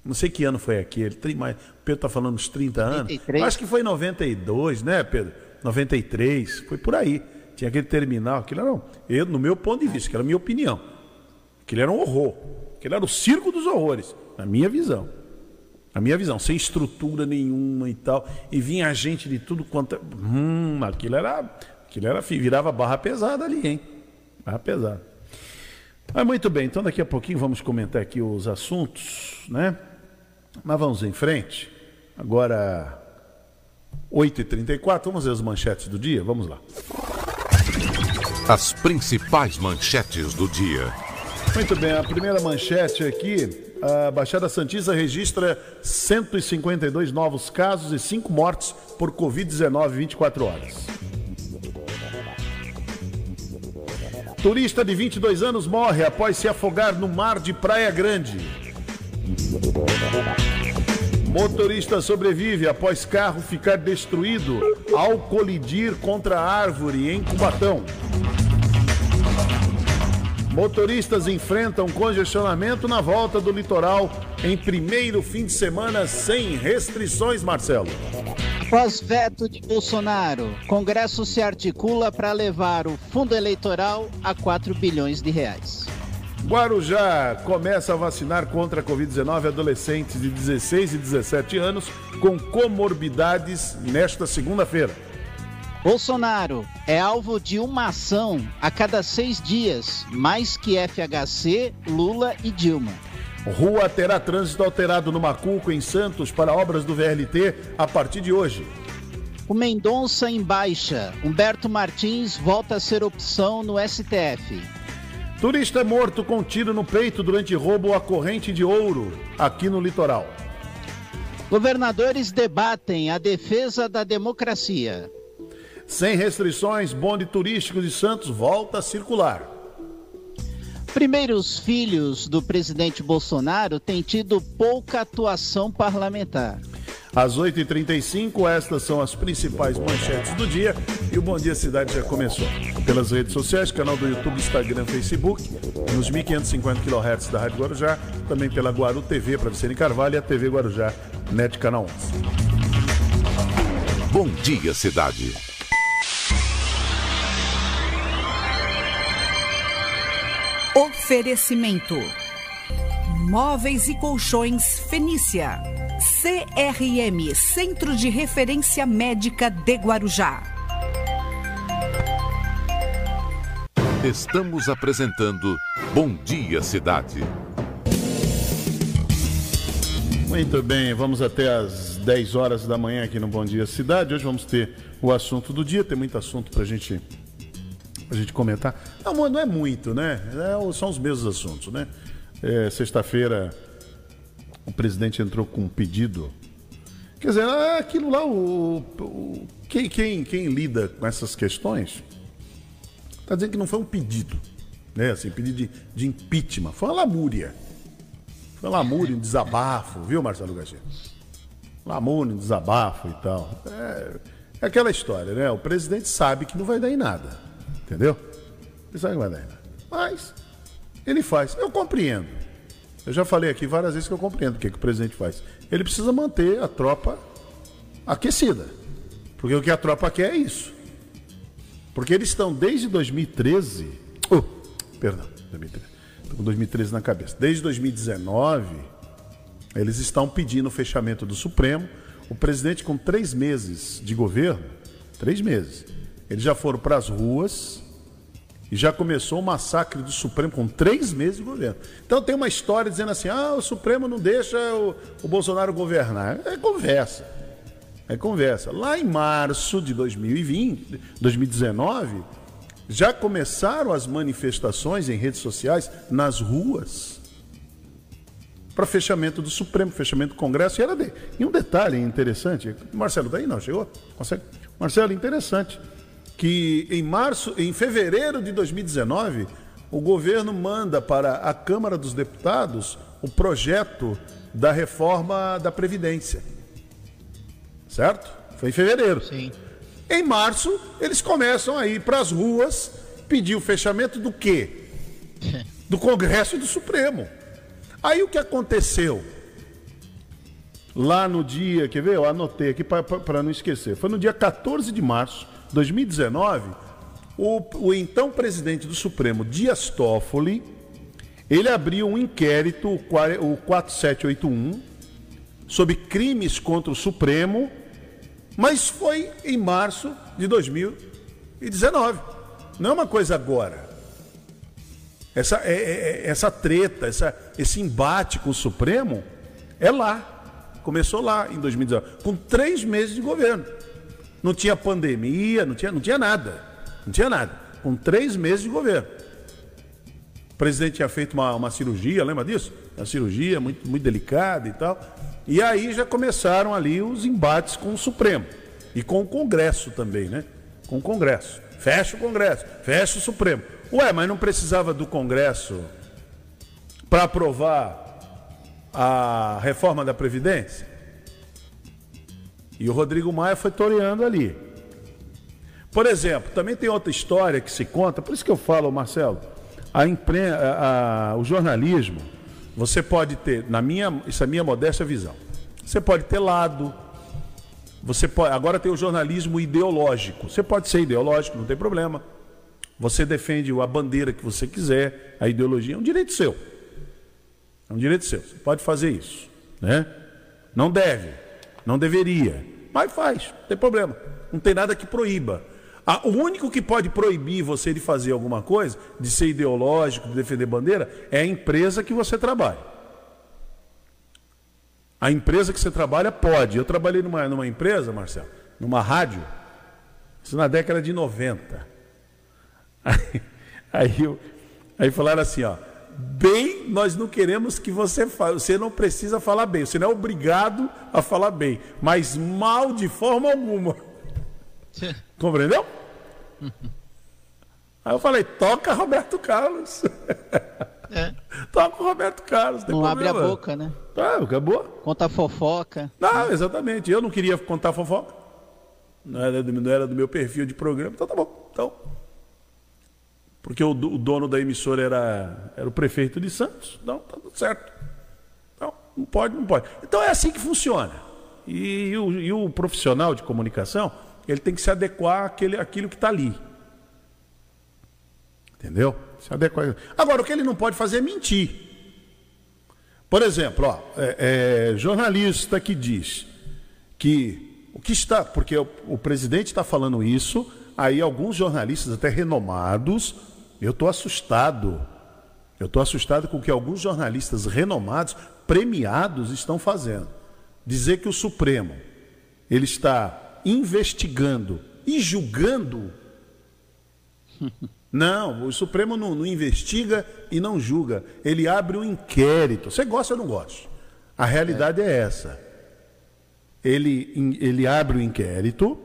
Não sei que ano foi aquele. Mas o Pedro está falando uns 30 anos. 93. Acho que foi 92, né, Pedro? 93, foi por aí. Tinha aquele terminal, aquilo era, eu, no meu ponto de vista, que era a minha opinião. Aquilo era um horror. Aquilo era o circo dos horrores, na minha visão. Na minha visão, sem estrutura nenhuma e tal. E vinha gente de tudo quanto. É, hum, aquilo era. Aquilo era. Virava barra pesada ali, hein? Barra pesada. Mas muito bem, então daqui a pouquinho vamos comentar aqui os assuntos, né? Mas vamos em frente. Agora, 8h34, vamos ver as manchetes do dia? Vamos lá. As principais manchetes do dia. Muito bem, a primeira manchete aqui. A Baixada Santista registra 152 novos casos e 5 mortes por Covid-19 em 24 horas. Turista de 22 anos morre após se afogar no mar de Praia Grande. Motorista sobrevive após carro ficar destruído ao colidir contra árvore em Cubatão. Motoristas enfrentam congestionamento na volta do litoral em primeiro fim de semana sem restrições, Marcelo. Após veto de Bolsonaro, Congresso se articula para levar o fundo eleitoral a 4 bilhões de reais. Guarujá começa a vacinar contra a Covid-19 adolescentes de 16 e 17 anos com comorbidades nesta segunda-feira. Bolsonaro é alvo de uma ação a cada seis dias, mais que FHC, Lula e Dilma. Rua terá trânsito alterado no Macuco, em Santos, para obras do VLT a partir de hoje. O Mendonça em baixa. Humberto Martins volta a ser opção no STF. Turista é morto com tiro no peito durante roubo à corrente de ouro aqui no litoral. Governadores debatem a defesa da democracia. Sem restrições, bonde turístico de Santos volta a circular. Primeiros filhos do presidente Bolsonaro têm tido pouca atuação parlamentar. Às 8h35, estas são as principais manchetes do dia e o Bom Dia Cidade já começou. Pelas redes sociais, canal do YouTube, Instagram, Facebook, nos 1550 kHz da Rádio Guarujá, também pela Guaru TV para Vicente Carvalho e a TV Guarujá, NET Canal 11. Bom Dia Cidade. Oferecimento: Móveis e Colchões Fenícia. CRM Centro de Referência Médica de Guarujá. Estamos apresentando Bom Dia Cidade. Muito bem, vamos até as 10 horas da manhã aqui no Bom Dia Cidade. Hoje vamos ter o assunto do dia, tem muito assunto para gente, a gente comentar. Não, não é muito, né? É, são os mesmos assuntos, né? É, Sexta-feira o presidente entrou com um pedido. Quer dizer, é aquilo lá, o, o quem, quem, quem lida com essas questões está dizendo que não foi um pedido, né? Assim, pedido de, de impeachment, foi uma lamúria. Foi uma lamúria, um desabafo, viu, Marcelo Garcia? Lamúria, um desabafo e tal. É, é, aquela história, né? O presidente sabe que não vai dar em nada, entendeu? Ele sabe que não vai dar em nada. Mas ele faz. Eu compreendo. Eu já falei aqui várias vezes que eu compreendo o que, que o presidente faz. Ele precisa manter a tropa aquecida. Porque o que a tropa quer é isso. Porque eles estão desde 2013. Oh, perdão, 2013. Estou com 2013 na cabeça. Desde 2019, eles estão pedindo o fechamento do Supremo. O presidente, com três meses de governo, três meses, eles já foram para as ruas e já começou o massacre do Supremo com três meses de governo. Então tem uma história dizendo assim: ah, o Supremo não deixa o, o Bolsonaro governar. É conversa. É conversa. Lá em março de 2020, 2019, já começaram as manifestações em redes sociais, nas ruas, para fechamento do Supremo, fechamento do Congresso. E, era de... e um detalhe interessante: Marcelo, daí não, chegou? Consegue? Marcelo, interessante que em março, em fevereiro de 2019, o governo manda para a Câmara dos Deputados o projeto da reforma da Previdência. Certo? Foi em fevereiro. Sim. Em março, eles começam a ir para as ruas pedir o fechamento do quê? Do Congresso e do Supremo. Aí o que aconteceu? Lá no dia, quer ver? Eu anotei aqui para não esquecer. Foi no dia 14 de março 2019, o, o então presidente do Supremo, Dias Toffoli, ele abriu um inquérito, o 4781, sobre crimes contra o Supremo, mas foi em março de 2019. Não é uma coisa agora. Essa, é, é, é, essa treta, essa, esse embate com o Supremo é lá. Começou lá em 2019, com três meses de governo. Não tinha pandemia, não tinha, não tinha nada. Não tinha nada. Com três meses de governo. O presidente tinha feito uma, uma cirurgia, lembra disso? Uma cirurgia muito, muito delicada e tal. E aí já começaram ali os embates com o Supremo. E com o Congresso também, né? Com o Congresso. Fecha o Congresso, fecha o Supremo. Ué, mas não precisava do Congresso para aprovar a reforma da Previdência? E o Rodrigo Maia foi toreando ali. Por exemplo, também tem outra história que se conta, por isso que eu falo, Marcelo, a a, a, o jornalismo, você pode ter, na minha, isso é a minha modesta visão, você pode ter lado, você pode, agora tem o jornalismo ideológico, você pode ser ideológico, não tem problema. Você defende a bandeira que você quiser, a ideologia, é um direito seu. É um direito seu, você pode fazer isso, né? Não deve, não deveria. Mas faz, não tem problema. Não tem nada que proíba. O único que pode proibir você de fazer alguma coisa, de ser ideológico, de defender bandeira, é a empresa que você trabalha. A empresa que você trabalha pode. Eu trabalhei numa, numa empresa, Marcelo, numa rádio, isso na década de 90. Aí, aí, eu, aí falaram assim, ó, bem, nós não queremos que você fale. Você não precisa falar bem. Você não é obrigado a falar bem. Mas mal de forma alguma. Compreendeu? Aí eu falei, toca Roberto Carlos. É. Toca o Roberto Carlos. Não, abre a boca, né? Ah, acabou. Conta fofoca. Não, exatamente. Eu não queria contar fofoca. Não era, do, não era do meu perfil de programa. Então tá bom. Então, porque o, dono da emissora era, era o prefeito de Santos. Então, tá tudo certo. Então, não pode, não pode. Então é assim que funciona. E, e, o, e o, profissional de comunicação, ele tem que se adequar àquele, àquilo que está ali. Entendeu? Se adequar. Agora, o que ele não pode fazer é mentir. Por exemplo, ó, é, é, jornalista que diz que o que está, porque o, o presidente está falando isso, aí alguns jornalistas até renomados eu estou assustado. Eu estou assustado com o que alguns jornalistas renomados, premiados, estão fazendo. dizer que o Supremo ele está investigando e julgando. Não, o Supremo não, não, investiga e não julga. Ele abre um inquérito. Você gosta ou não gosta? A realidade é, é essa. Ele, ele abre o inquérito,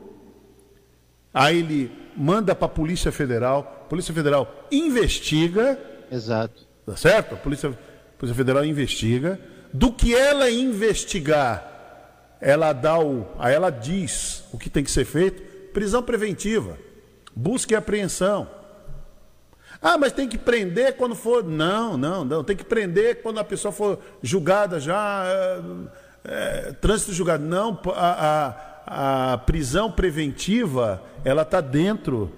aí ele manda para a Polícia Federal, Polícia Federal investiga. Exato. Tá certo? A Polícia, a Polícia Federal investiga. Do que ela investigar, ela dá o. Aí ela diz o que tem que ser feito. Prisão preventiva. Busca e apreensão. Ah, mas tem que prender quando for. Não, não, não. Tem que prender quando a pessoa for julgada já. É, é, trânsito julgado. Não, a, a, a prisão preventiva, ela está dentro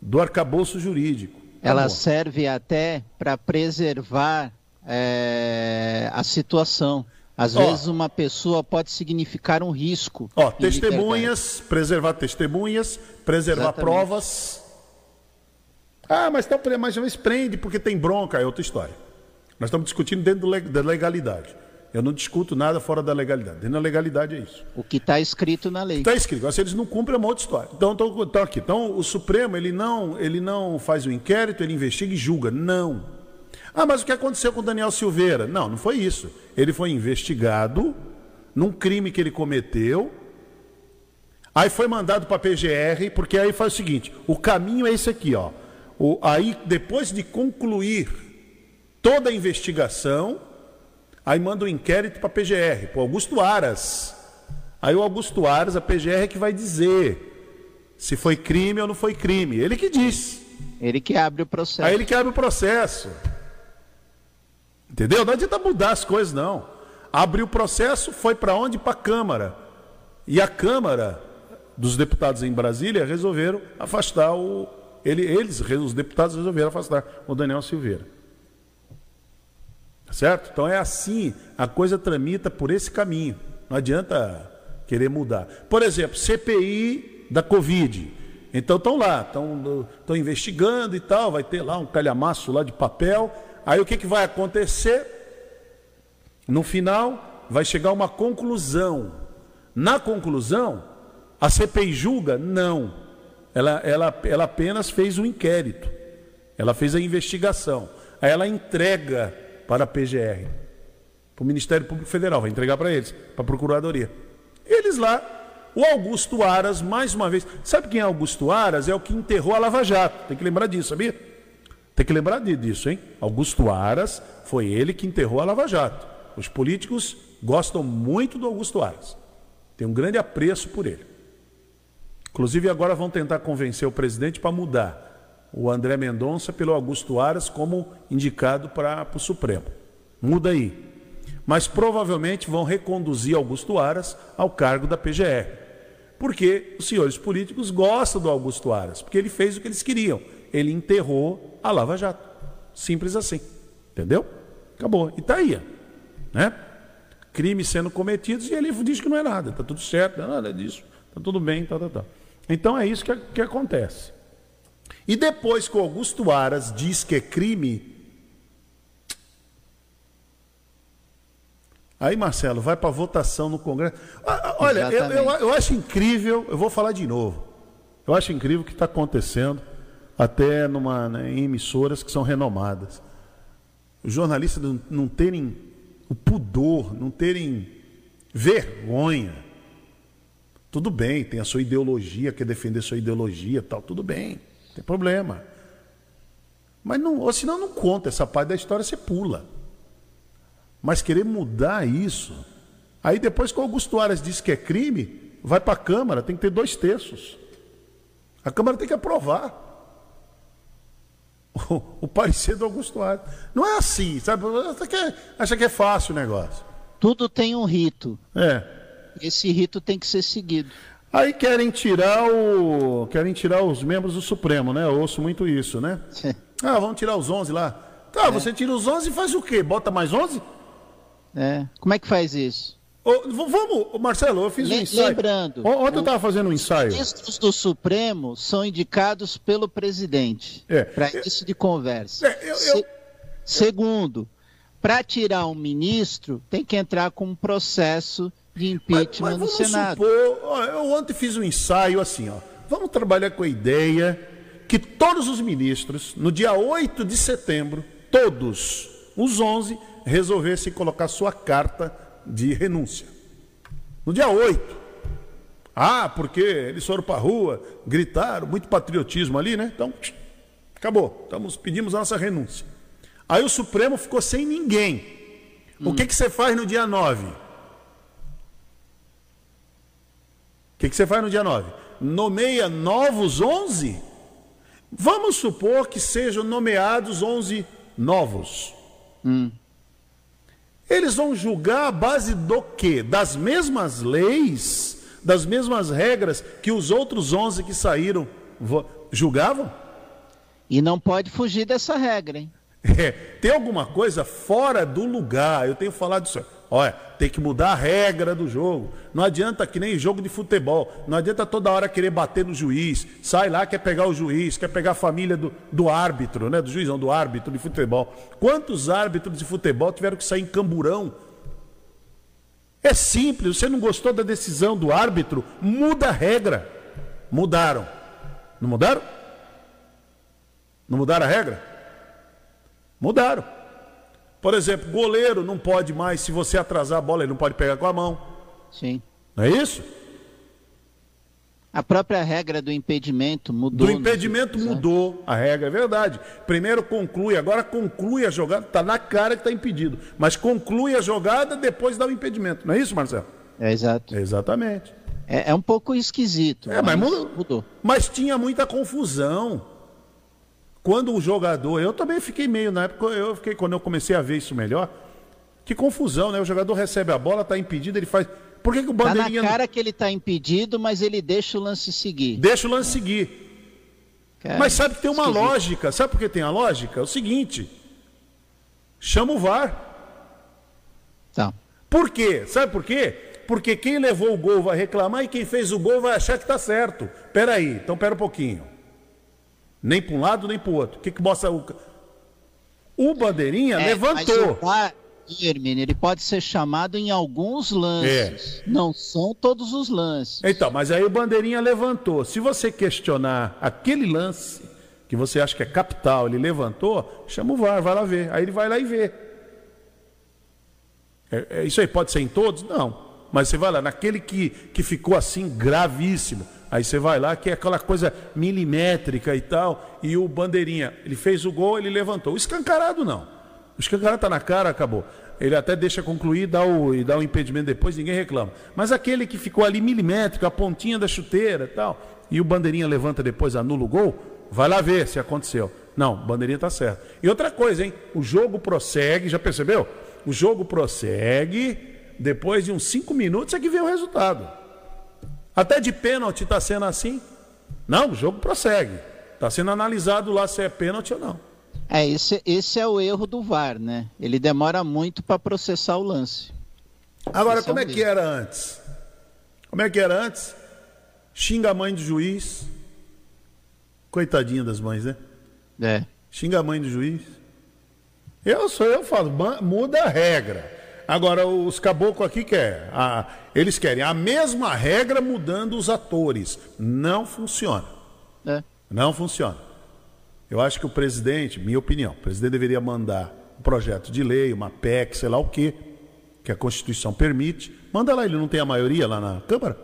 do arcabouço jurídico. Tá ela serve até para preservar é, a situação. Às ó, vezes uma pessoa pode significar um risco. Ó, testemunhas, preservar testemunhas, preservar Exatamente. provas. Ah, mas, tá, mas prende porque tem bronca, é outra história. Nós estamos discutindo dentro da legalidade. Eu não discuto nada fora da legalidade. Dentro da legalidade é isso. O que está escrito na lei. Está escrito. Agora, se eles não cumprem, é uma outra história. Então, estão aqui. Então, o Supremo, ele não, ele não faz o um inquérito, ele investiga e julga. Não. Ah, mas o que aconteceu com o Daniel Silveira? Não, não foi isso. Ele foi investigado num crime que ele cometeu. Aí foi mandado para a PGR, porque aí faz o seguinte: o caminho é esse aqui, ó. O, aí, depois de concluir toda a investigação, Aí manda um inquérito para a PGR, para Augusto Aras. Aí o Augusto Aras, a PGR é que vai dizer se foi crime ou não foi crime. Ele que diz. Ele que abre o processo. Aí ele que abre o processo. Entendeu? Não adianta mudar as coisas, não. Abriu o processo, foi para onde? Para a Câmara. E a Câmara dos deputados em Brasília resolveram afastar o. Ele, eles, os deputados, resolveram afastar o Daniel Silveira. Certo? Então é assim, a coisa tramita por esse caminho. Não adianta querer mudar. Por exemplo, CPI da Covid. Então estão lá, estão investigando e tal, vai ter lá um calhamaço lá de papel. Aí o que, que vai acontecer? No final, vai chegar uma conclusão. Na conclusão, a CPI julga? Não. Ela, ela, ela apenas fez o um inquérito. Ela fez a investigação. Aí ela entrega para a PGR, para o Ministério Público Federal, vai entregar para eles, para a Procuradoria. Eles lá, o Augusto Aras, mais uma vez. Sabe quem é Augusto Aras? É o que enterrou a Lava Jato. Tem que lembrar disso, sabia? Tem que lembrar disso, hein? Augusto Aras foi ele que enterrou a Lava Jato. Os políticos gostam muito do Augusto Aras. Tem um grande apreço por ele. Inclusive, agora vão tentar convencer o presidente para mudar o André Mendonça pelo Augusto Aras como indicado para o Supremo. Muda aí. Mas provavelmente vão reconduzir Augusto Aras ao cargo da PGR. Porque os senhores políticos gostam do Augusto Aras, porque ele fez o que eles queriam. Ele enterrou a Lava Jato. Simples assim. Entendeu? Acabou. E está aí. Né? Crimes sendo cometidos e ele diz que não é nada. Está tudo certo, não é nada disso. Está tudo bem, tá, tá, tá. Então é isso que, que acontece. E depois que o Augusto Aras diz que é crime, aí Marcelo vai para votação no Congresso. Ah, ah, olha, eu, eu, eu, acho incrível, eu vou falar de novo. Eu acho incrível o que está acontecendo até numa, né, em emissoras que são renomadas. Os jornalistas não, não terem o pudor, não terem vergonha. Tudo bem, tem a sua ideologia, quer defender sua ideologia, tal, tudo bem tem problema. Mas não, ou senão não conta essa parte da história, você pula. Mas querer mudar isso. Aí depois que o Augusto Aras disse que é crime, vai para a Câmara, tem que ter dois terços. A Câmara tem que aprovar o, o parecer do Augusto Aras. Não é assim, sabe? É, acha que é fácil o negócio. Tudo tem um rito. É. Esse rito tem que ser seguido. Aí querem tirar o. Querem tirar os membros do Supremo, né? Eu ouço muito isso, né? ah, vamos tirar os 11 lá. Tá, é. você tira os 11 e faz o quê? Bota mais 11? É. Como é que faz isso? vamos, Marcelo, eu fiz Le um ensaio. Lembrando. Ontem eu estava fazendo um ensaio. Os ministros do Supremo são indicados pelo presidente. É. Para isso de conversa. É, eu, eu... Se... Segundo, para tirar um ministro, tem que entrar com um processo de impeachment mas, mas no Senado. Supor, ó, eu ontem fiz um ensaio assim, ó. Vamos trabalhar com a ideia que todos os ministros, no dia 8 de setembro, todos os 11, resolvessem colocar sua carta de renúncia. No dia 8. Ah, porque eles foram para a rua, gritaram, muito patriotismo ali, né? Então, acabou. Estamos, pedimos a nossa renúncia. Aí o Supremo ficou sem ninguém. O que, que você faz no dia 9? O que, que você faz no dia 9? Nomeia novos 11? Vamos supor que sejam nomeados 11 novos. Hum. Eles vão julgar a base do quê? Das mesmas leis, das mesmas regras que os outros 11 que saíram julgavam? E não pode fugir dessa regra, hein? É, tem alguma coisa fora do lugar. Eu tenho falado isso. Olha, tem que mudar a regra do jogo. Não adianta que nem jogo de futebol. Não adianta toda hora querer bater no juiz. Sai lá, quer pegar o juiz, quer pegar a família do, do árbitro, né? Do juiz, não, do árbitro de futebol. Quantos árbitros de futebol tiveram que sair em camburão? É simples, você não gostou da decisão do árbitro, muda a regra. Mudaram. Não mudaram? Não mudaram a regra? Mudaram. Por exemplo, goleiro não pode mais, se você atrasar a bola, ele não pode pegar com a mão. Sim. Não é isso? A própria regra do impedimento mudou. Do impedimento mudou a regra, é verdade. Primeiro conclui, agora conclui a jogada, está na cara que está impedido. Mas conclui a jogada, depois dá o impedimento. Não é isso, Marcelo? É exato. Exatamente. É, é, um pouco esquisito. É, mas, mas mudou. mudou. Mas tinha muita confusão. Quando o jogador, eu também fiquei meio na época, eu fiquei quando eu comecei a ver isso melhor, que confusão, né? O jogador recebe a bola, está impedido, ele faz. Por que, que o bandeirinha tá na cara que ele está impedido, mas ele deixa o lance seguir. Deixa o lance seguir. Cara, mas sabe que tem uma esquisito. lógica. Sabe por que tem a lógica? É o seguinte: chama o VAR. Tá. Por quê? Sabe por quê? Porque quem levou o gol vai reclamar e quem fez o gol vai achar que está certo. Peraí, então pera um pouquinho. Nem para um lado, nem para o outro. O que, que mostra o. O Bandeirinha é, levantou. Hermínio, ele pode ser chamado em alguns lances. É. Não são todos os lances. Então, mas aí o Bandeirinha levantou. Se você questionar aquele lance que você acha que é capital, ele levantou, chama o VAR, vai lá ver. Aí ele vai lá e vê. É, é, isso aí pode ser em todos? Não. Mas você vai lá, naquele que, que ficou assim gravíssimo Aí você vai lá, que é aquela coisa milimétrica e tal, e o bandeirinha, ele fez o gol, ele levantou. O escancarado não. O escancarado está na cara, acabou. Ele até deixa concluir dá o, e dá o impedimento depois, ninguém reclama. Mas aquele que ficou ali milimétrico, a pontinha da chuteira e tal, e o bandeirinha levanta depois, anula o gol, vai lá ver se aconteceu. Não, bandeirinha está certo. E outra coisa, hein? O jogo prossegue, já percebeu? O jogo prossegue, depois de uns cinco minutos é que vem o resultado. Até de pênalti está sendo assim. Não, o jogo prossegue. Está sendo analisado lá se é pênalti ou não. É, esse, esse é o erro do VAR, né? Ele demora muito para processar o lance. Agora, esse como é, é que era antes? Como é que era antes? Xinga a mãe do juiz. Coitadinha das mães, né? É. Xinga a mãe do juiz. Eu sou eu falo, muda a regra. Agora, os caboclos aqui querem. A, eles querem a mesma regra mudando os atores. Não funciona. É. Não funciona. Eu acho que o presidente, minha opinião, o presidente deveria mandar um projeto de lei, uma PEC, sei lá o quê, que a Constituição permite. Manda lá, ele não tem a maioria lá na Câmara?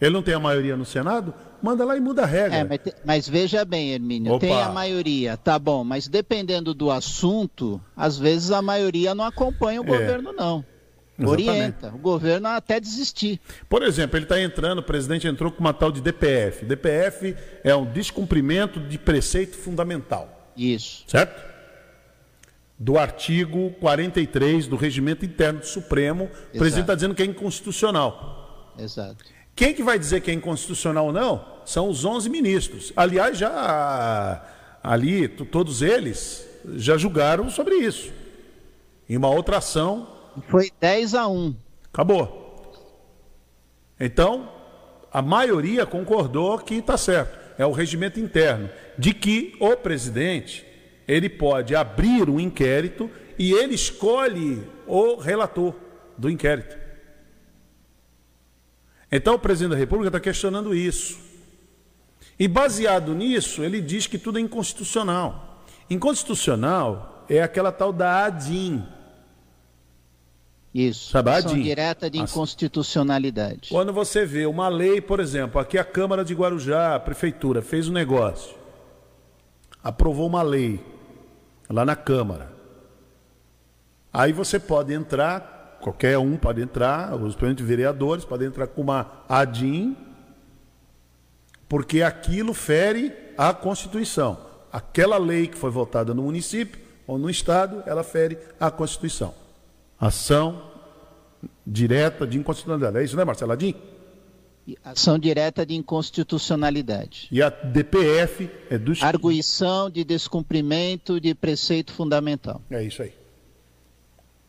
Ele não tem a maioria no Senado? Manda lá e muda a regra. É, mas, mas, veja bem, Hermínio, Opa. tem a maioria, tá bom, mas dependendo do assunto, às vezes a maioria não acompanha o é. governo, não. Exatamente. Orienta, o governo até desistir. Por exemplo, ele está entrando, o presidente entrou com uma tal de DPF. DPF é um descumprimento de preceito fundamental. Isso. Certo? Do artigo 43 do Regimento Interno do Supremo, Exato. o presidente está dizendo que é inconstitucional. Exato. Quem que vai dizer que é inconstitucional ou não? São os 11 ministros. Aliás, já ali, todos eles já julgaram sobre isso. Em uma outra ação. Foi 10 a 1. Acabou. Então, a maioria concordou que está certo. É o regimento interno. De que o presidente ele pode abrir um inquérito E ele escolhe o relator do inquérito. Então o presidente da República está questionando isso. E baseado nisso, ele diz que tudo é inconstitucional. Inconstitucional é aquela tal da ADIM. Isso. Sabe, ação ADIM. direta de inconstitucionalidade. Quando você vê uma lei, por exemplo, aqui a Câmara de Guarujá, a Prefeitura, fez um negócio, aprovou uma lei lá na Câmara. Aí você pode entrar, qualquer um pode entrar, os vereadores podem entrar com uma ADIM, porque aquilo fere a Constituição. Aquela lei que foi votada no município ou no Estado, ela fere a Constituição. Ação direta de inconstitucionalidade. É isso, né, Marcelo Adim? Ação direta de inconstitucionalidade. E a DPF é dos. Arguição de descumprimento de preceito fundamental. É isso aí.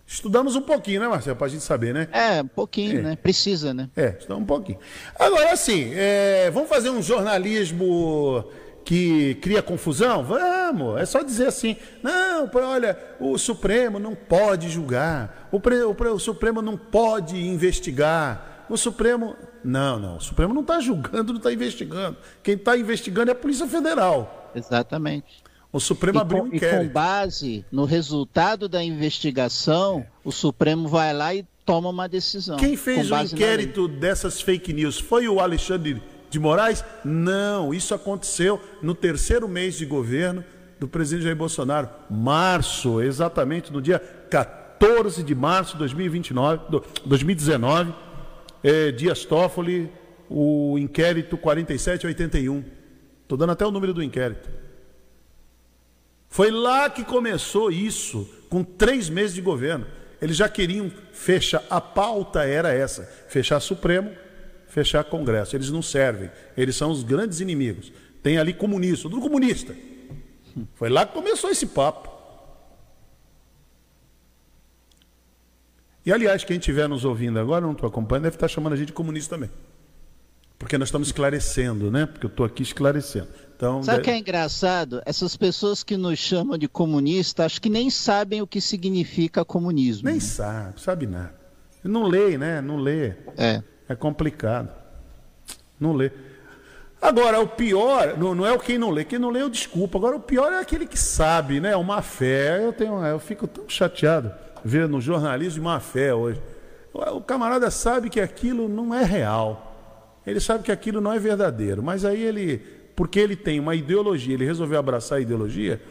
Estudamos um pouquinho, né, Marcelo? Para a gente saber, né? É, um pouquinho, É. né? Precisa, né? É, estudamos um pouquinho. Agora, assim, é, vamos fazer um jornalismo que cria confusão? Vamos, é só dizer assim, não, olha, o Supremo não pode julgar, o, pre- o pre- o Supremo não pode investigar, o Supremo... Não, não, o Supremo não está julgando, não está investigando. Quem está investigando é a Polícia Federal. Exatamente. O Supremo E abriu com, um e com inquérito. base no resultado da investigação, o Supremo vai lá e toma uma decisão. Quem fez o inquérito dessas fake news foi o Alexandre de Moraes? Não, isso aconteceu no terceiro mês de governo do presidente Jair Bolsonaro, março, exatamente no dia 14 de março de 2029, do- 2019, é, Dias Toffoli, o inquérito 4781. Estou dando até o número do inquérito. Foi lá que começou isso, com três meses de governo. Eles já queriam fechar, a pauta era essa: fechar Supremo, fechar Congresso. Eles não servem, eles são os grandes inimigos. Tem ali comunista, tudo comunista. Foi lá que começou esse papo. E aliás, quem estiver nos ouvindo agora, não estou acompanhando, deve estar chamando a gente de comunista também. Porque nós estamos esclarecendo, né? Porque eu estou aqui esclarecendo. Então, Sabe o que é engraçado? Essas pessoas que nos chamam de comunista, acho que nem sabem o que significa comunismo. Nem né? sabe, sabe nada. Não lê, né? Não lê. É. É complicado. Não lê. Agora, o pior, não, não é o quem não lê, quem não lê eu desculpa. Agora, o pior é aquele que sabe, né? Uma fé. Eu, tenho, eu fico tão chateado ver no jornalismo uma fé hoje. O camarada sabe que aquilo não é real. Ele sabe que aquilo não é verdadeiro. Mas aí ele, porque ele tem uma ideologia, ele resolveu abraçar a ideologia,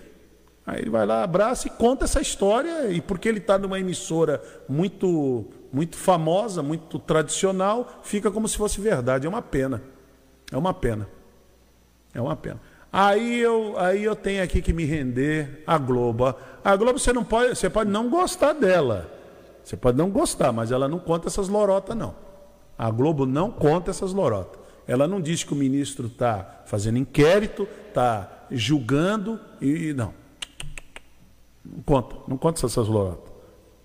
Aí ele vai lá, abraça e conta essa história, e porque ele está numa emissora muito, muito famosa, muito tradicional, fica como se fosse verdade. É uma pena. É uma pena. É uma pena. Aí eu, aí eu tenho aqui que me render à Globo. A Globo você não pode, você pode não gostar dela. Você pode não gostar, mas ela não conta essas lorotas, não. A Globo não conta essas lorotas. Ela não diz que o ministro está fazendo inquérito, está julgando e não. Não conta, não conta essas lorotas.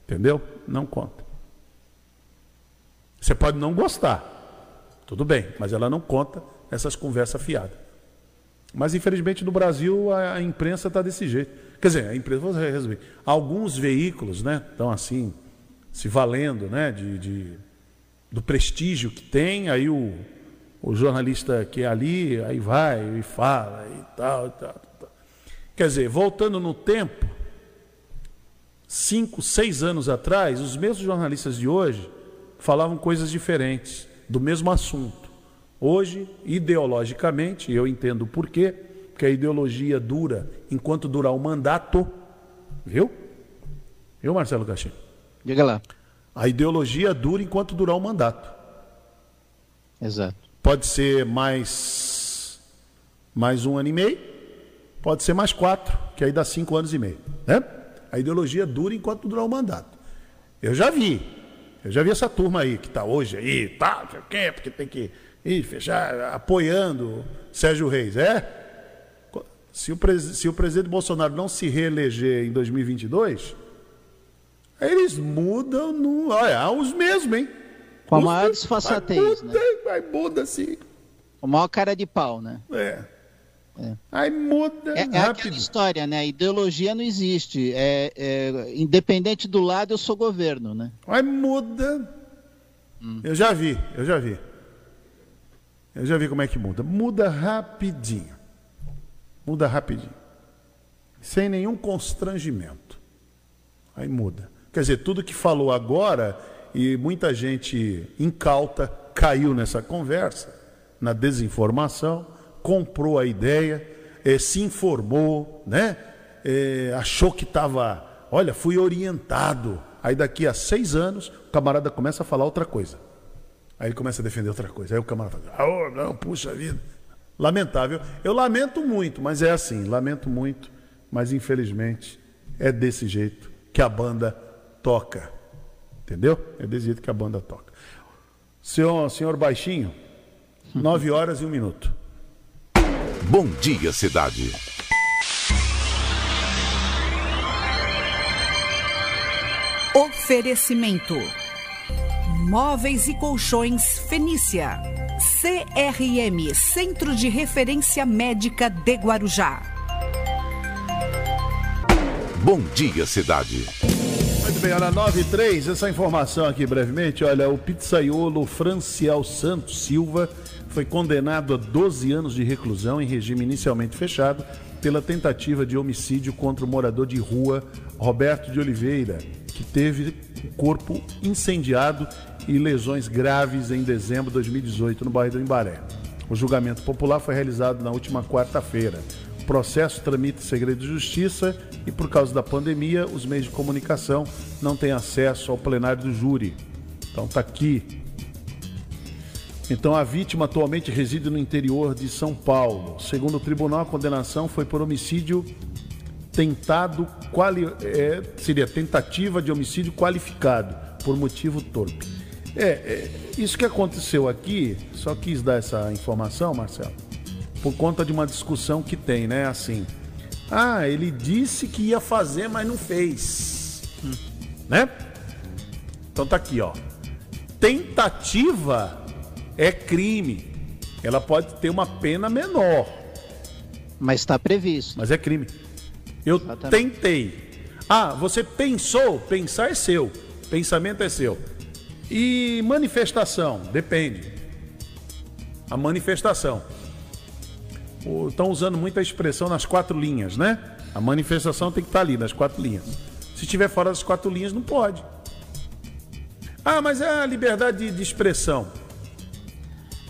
Entendeu? Não conta. Você pode não gostar, tudo bem, mas ela não conta essas conversas fiadas. Mas infelizmente no Brasil a, imprensa está desse jeito. Quer dizer, a imprensa, vou resumir. Alguns veículos, né, estão assim, se valendo, né, de, de- do prestígio que tem, aí o, o jornalista que é ali, aí vai e fala e tal, e tal, e tal. Quer dizer, voltando no tempo, cinco, seis anos atrás, os mesmos jornalistas de hoje falavam coisas diferentes do mesmo assunto. Hoje, ideologicamente, eu entendo o porquê, porque a ideologia dura enquanto durar o mandato, viu? Viu, Marcelo Caixinha? Diga lá. A ideologia dura enquanto durar o mandato. Exato. Pode ser mais, mais um ano e meio, pode ser mais quatro, que aí dá cinco anos e meio. Né? A ideologia dura enquanto durar o mandato. Eu já vi, eu já vi essa turma aí que está hoje aí, tá, não sei o quê, porque tem que ir, fechar, apoiando Sérgio Reis. É? Se o, se o presidente Bolsonaro não se reeleger em 2022, aí eles mudam no. Olha, os mesmos, hein? Com a Os maior disfarçatez, né? Vai, muda assim. O maior cara de pau, né? É. É. Aí muda é, é aquela história, né? Ideologia não existe. É, é, independente do lado, eu sou governo, né? Aí muda. Hum. Eu já vi, eu já vi. Eu já vi como é que muda. Muda rapidinho. Muda rapidinho. Sem nenhum constrangimento. Aí muda. Quer dizer, tudo que falou agora, e muita gente incauta caiu nessa conversa, na desinformação, comprou a ideia, eh, se informou, né? Eh, achou que estava, olha, fui orientado. Aí daqui a seis anos, o camarada começa a falar outra coisa. Aí ele começa a defender outra coisa. Aí o camarada fala, ah, não, puxa vida. Lamentável. Eu lamento muito, mas é assim, lamento muito, mas infelizmente é desse jeito que a banda toca. Entendeu? É desse jeito que a banda toca. Senhor, senhor Baixinho, nove horas e um minuto. Bom dia, cidade. Oferecimento. Móveis e Colchões Fenícia. CRM Centro de Referência Médica de Guarujá. Bom dia, cidade. Muito bem, olha, 9 e 3, essa informação aqui brevemente. Olha, o pizzaiolo Franciel Santos Silva foi condenado a 12 anos de reclusão em regime inicialmente fechado pela tentativa de homicídio contra o morador de rua Roberto de Oliveira, que teve o corpo incendiado e lesões graves em dezembro de 2018 no bairro do Embaré. O julgamento popular foi realizado na última quarta-feira. Processo tramita segredo de justiça e, por causa da pandemia, os meios de comunicação não têm acesso ao plenário do júri. Então está aqui. Então a vítima atualmente reside no interior de São Paulo. Segundo o tribunal, a condenação foi por homicídio tentado, quali, é, seria tentativa de homicídio qualificado por motivo torpe. É, é, isso que aconteceu aqui, só quis dar essa informação, Marcelo, por conta de uma discussão que tem, né? Assim, ah, ele disse que ia fazer, mas não fez, hum. né? Então tá aqui, ó. Tentativa é crime. Ela pode ter uma pena menor. Mas está previsto. Mas é crime. Eu Exatamente. tentei. Ah, você pensou? Pensar é seu. Pensamento é seu. E manifestação? Depende. A manifestação. Estão usando muita expressão nas quatro linhas, né? A manifestação tem que estar tá ali, nas quatro linhas. Se estiver fora das quatro linhas, não pode. Ah, mas é a liberdade de expressão.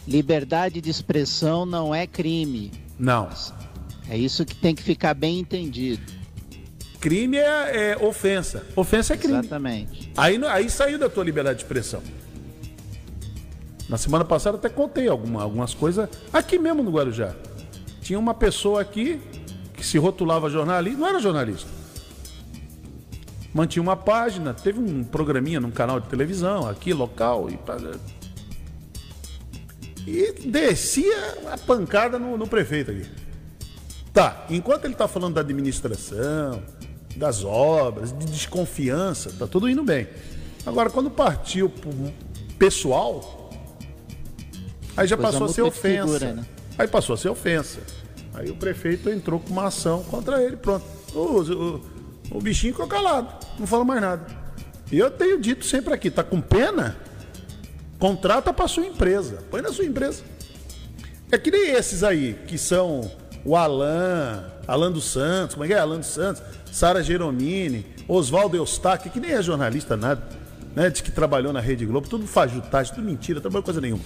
Liberdade de expressão não é crime. Não. É isso que tem que ficar bem entendido. Crime é, é ofensa. Ofensa é crime. Exatamente. Aí, aí saiu da tua liberdade de expressão. Na semana passada até contei alguma, algumas coisas aqui mesmo no Guarujá. Tinha uma pessoa aqui que se rotulava jornalista, não era jornalista. Mantinha uma página, teve um programinha num canal de televisão aqui, local, e, e descia a pancada no, no prefeito aqui. Tá, enquanto ele está falando da administração, das obras, de desconfiança, tá tudo indo bem. Agora, quando partiu pro pessoal, aí já passou a ser ofensa. Figura, né? Aí passou a ser ofensa. Aí o prefeito entrou com uma ação contra ele, pronto. O, o, o bichinho ficou calado, não fala mais nada. E eu tenho dito sempre aqui, tá com pena? Contrata para sua empresa, põe na sua empresa. É que nem esses aí, que são o Alan, Alan dos Santos, como é que é? Alan dos Santos, Sara Geromini, Oswaldo Eustáquio, que nem é jornalista nada, né? Diz que trabalhou na Rede Globo, tudo fajutagem, tudo mentira, trabalhou coisa nenhuma.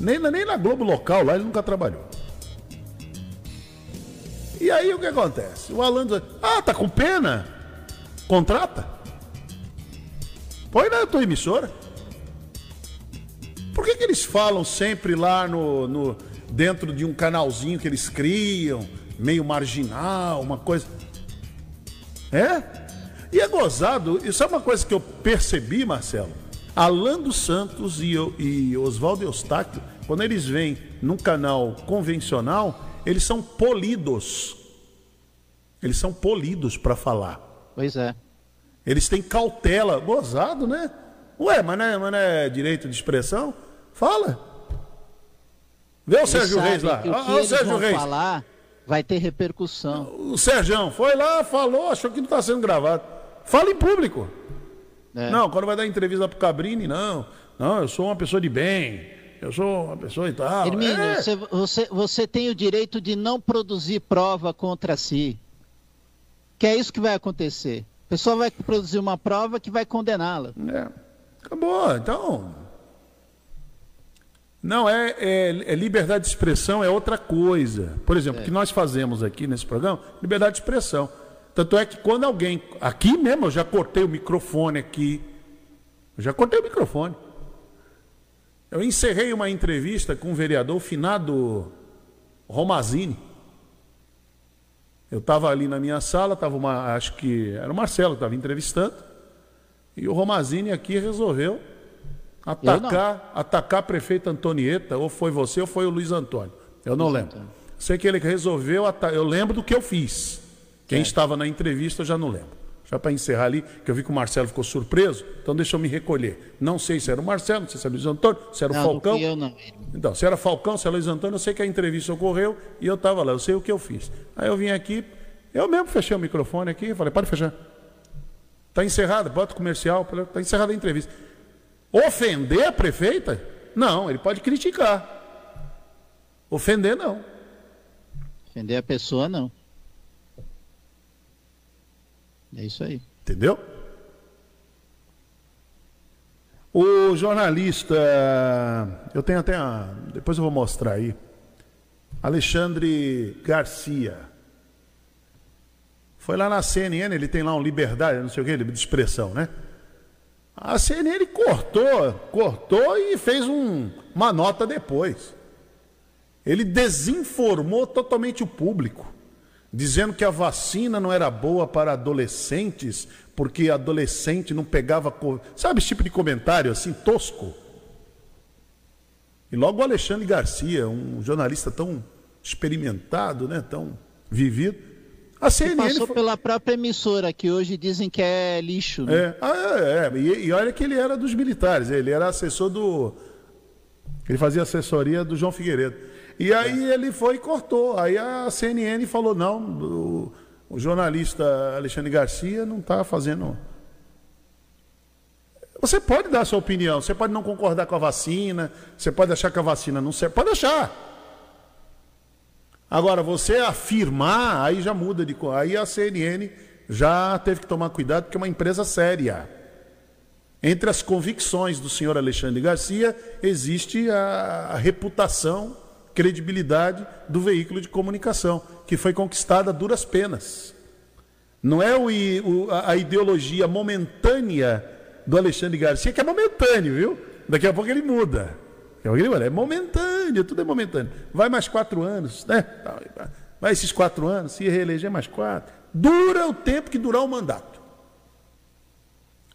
Nem, nem na Globo local lá ele nunca trabalhou. E aí o que acontece? O Alan diz, ah, tá com pena? Contrata. Põe na tua emissora. Por que, que eles falam sempre lá no, no dentro de um canalzinho que eles criam, meio marginal, uma coisa. É? E é gozado, isso é uma coisa que eu percebi, Marcelo. Alan dos Santos e, e Oswaldo Eustáquio, quando eles vêm num canal convencional, eles são polidos. Eles são polidos para falar. Pois é. Eles têm cautela. Gozado, né? Ué, mas não é, mas não é direito de expressão? Fala. Vê o Sérgio Reis lá. Olha o Sérgio Reis. Falar Vai ter repercussão. O Serjão foi lá, falou, achou que não está sendo gravado. Fala em público. É. Não, quando vai dar entrevista pro Cabrini, não. Não, eu sou uma pessoa de bem. Eu sou uma pessoa e tal. Hermínio, é. você, você, você tem o direito de não produzir prova contra si. Que é isso que vai acontecer. A pessoa vai produzir uma prova que vai condená-la. É. Acabou, então. Não, é, é, é, liberdade de expressão é outra coisa. Por exemplo, é. o que nós fazemos aqui nesse programa, liberdade de expressão. Tanto é que quando alguém. Aqui mesmo, eu já cortei o microfone aqui. Eu já cortei o microfone. Eu encerrei uma entrevista com o vereador finado Romazini. Eu estava ali na minha sala, estava uma. Acho que era o Marcelo que estava entrevistando. E o Romazini aqui resolveu atacar, atacar a prefeita Antonieta, ou foi você ou foi o Luiz Antônio. Eu não Luiz lembro. Antônio. Sei que ele resolveu, eu lembro do que eu fiz. Quem é. estava na entrevista eu já não lembro. Já para encerrar ali, que eu vi que o Marcelo ficou surpreso, então deixa eu me recolher. Não sei se era o Marcelo, não sei se era o Luiz Antônio, se era o Falcão. Não eu, não. Então, se era Falcão, se era Luiz Antônio, eu sei que a entrevista ocorreu e eu estava lá, eu sei o que eu fiz. Aí eu vim aqui, eu mesmo fechei o microfone aqui e falei, pode fechar. Está encerrada, bota o comercial, está encerrada a entrevista. Ofender a prefeita? Não, ele pode criticar. Ofender, não. Ofender a pessoa, não. É isso aí. Entendeu? O jornalista, eu tenho até, a, depois eu vou mostrar aí, Alexandre Garcia. Foi lá na CNN, ele tem lá um liberdade, não sei o que, de expressão, né? A CNN cortou, cortou e fez um, uma nota depois. Ele desinformou totalmente o público dizendo que a vacina não era boa para adolescentes, porque adolescente não pegava. Sabe esse tipo de comentário assim, tosco? E logo o Alexandre Garcia, um jornalista tão experimentado, né, tão vivido. A CNN passou foi... pela própria emissora, que hoje dizem que é lixo. Né? É, ah, é, é. E, e olha que ele era dos militares, ele era assessor do. Ele fazia assessoria do João Figueiredo. E aí ele foi e cortou. Aí a CNN falou: não, o, o jornalista Alexandre Garcia não está fazendo. Você pode dar sua opinião, você pode não concordar com a vacina, você pode achar que a vacina não serve, pode achar. Agora, você afirmar, aí já muda de cor. Aí a CNN já teve que tomar cuidado, porque é uma empresa séria. Entre as convicções do senhor Alexandre Garcia, existe a reputação credibilidade do veículo de comunicação, que foi conquistada a duras penas. Não é o, o, a ideologia momentânea do Alexandre Garcia, que é momentâneo, viu? Daqui a pouco ele muda. É momentâneo, tudo é momentâneo. Vai mais quatro anos, né? Vai esses quatro anos, se reeleger mais quatro. Dura o tempo que durar o mandato.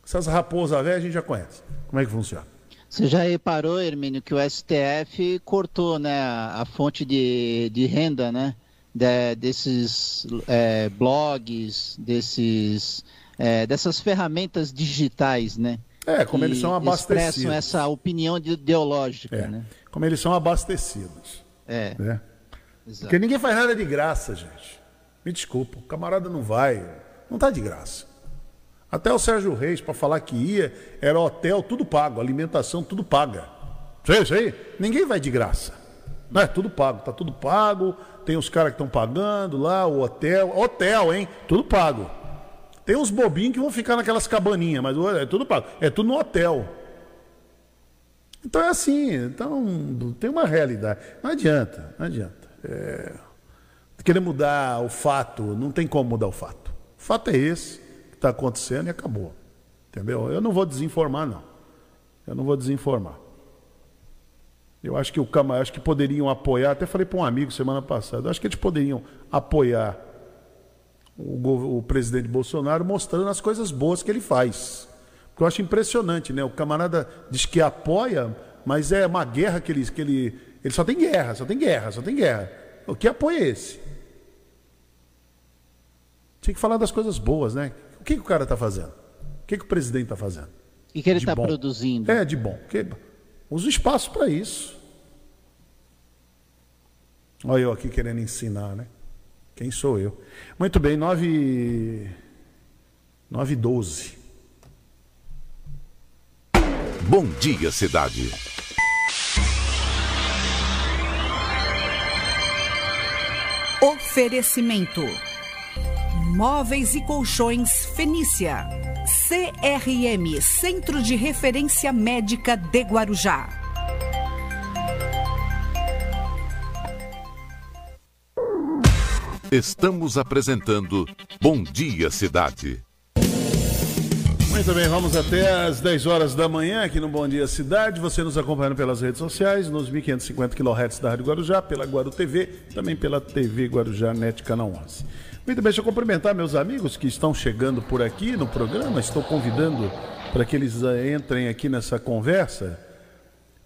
Essas raposas velhas a gente já conhece. Como é que funciona? Você já reparou, Hermínio, que o STF cortou né, a, fonte de, de renda né, de, desses é, blogs, desses, é, dessas ferramentas digitais, né? É, como eles são abastecidos. Expressam essa opinião ideológica, é, né? Como eles são abastecidos. É. Né? Porque ninguém faz nada de graça, gente. Me desculpa, o camarada não vai. Não está de graça. Até o Sérgio Reis, para falar que ia, era hotel, tudo pago, alimentação, tudo paga. Isso aí? Ninguém vai de graça. Não é tudo pago, tá tudo pago. Tem os caras que estão pagando lá, o hotel. Hotel, hein? Tudo pago. Tem uns bobinhos que vão ficar naquelas cabaninhas, mas é tudo pago. É tudo no hotel. Então é assim, então tem uma realidade. Não adianta, não adianta. É... Querer mudar o fato, não tem como mudar o fato. O fato é esse está acontecendo e acabou. Entendeu? Eu não vou desinformar, não. Eu não vou desinformar. Eu acho que o Cama, acho que poderiam apoiar, até falei para um amigo semana passada, acho que eles poderiam apoiar o, o, presidente Bolsonaro mostrando as coisas boas que ele faz. Porque eu acho impressionante, né? O camarada diz que apoia, mas é uma guerra que ele, que ele. Ele só tem guerra, só tem guerra, só tem guerra. O que apoio é esse? Tinha que falar das coisas boas, né? Que, que o cara está fazendo? O que, que o presidente está fazendo? E que ele está produzindo? É, de bom. Que, usa o espaço para isso. Olha eu aqui querendo ensinar, né? Quem sou eu? Muito bem, 9 9 12. Bom dia, cidade. Oferecimento: Móveis e Colchões Fenícia. CRM Centro de Referência Médica de Guarujá. Estamos apresentando Bom Dia Cidade. Muito bem, vamos até às 10 horas da manhã aqui no Bom Dia Cidade. Você nos acompanhando pelas redes sociais, nos 1550 kHz da Rádio Guarujá, pela Guaru TV, também pela TV Guarujá Net Canal 11. Muito bem, deixa eu cumprimentar meus amigos que estão chegando por aqui no programa. Estou convidando para que eles eh, entrem aqui nessa conversa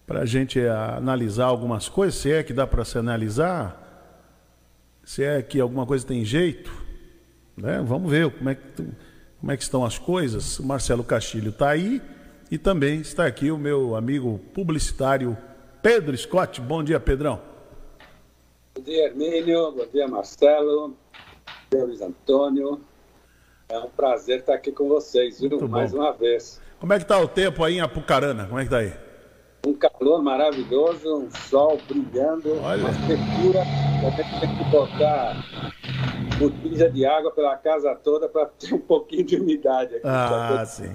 para a gente eh, analisar algumas coisas, se é que dá para se analisar, se é que alguma coisa tem jeito, né? Vamos ver como é que, como é que estão as coisas. O Marcelo Castilho está aí e também está aqui o meu amigo publicitário Pedro Scott. Bom dia, Pedrão. Bom dia, Hermínio. Bom dia, Marcelo. Luiz Antônio. É um prazer estar aqui com vocês, viu? Mais uma vez. Como é que está o tempo aí em Apucarana? Como é que está aí? Um calor maravilhoso, um sol brilhando, Olha. uma secura. A tem que botar botija de água pela casa toda para ter um pouquinho de umidade aqui. Ah, sim.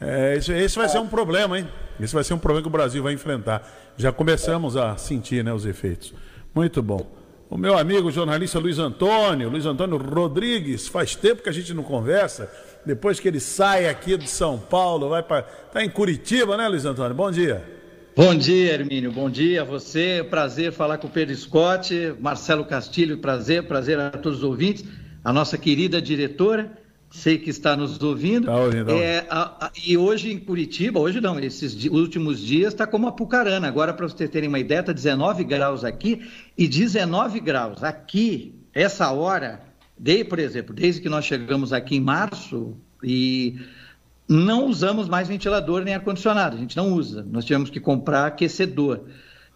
É, esse, esse vai ser um problema, hein? Esse vai ser um problema que o Brasil vai enfrentar. Já começamos a sentir né, os efeitos. Muito bom. O meu amigo jornalista Luiz Antônio, Luiz Antônio Rodrigues, faz tempo que a gente não conversa. Depois que ele sai aqui de São Paulo, vai para. Está em Curitiba, né, Luiz Antônio? Bom dia. Bom dia, Hermínio. Bom dia a você. Prazer falar com o Pedro Scott, Marcelo Castilho, prazer, prazer a todos os ouvintes. A nossa querida diretora, sei que está nos ouvindo. Tá ouvindo, tá É, a- a- e hoje em Curitiba, hoje não, esses di- últimos dias está como Apucarana. Agora, para vocês terem uma ideia, está 19 graus aqui e 19 graus. Aqui, essa hora, de, por exemplo, desde que nós chegamos aqui em março e não usamos mais ventilador nem ar-condicionado, a gente não usa. Nós tivemos que comprar aquecedor.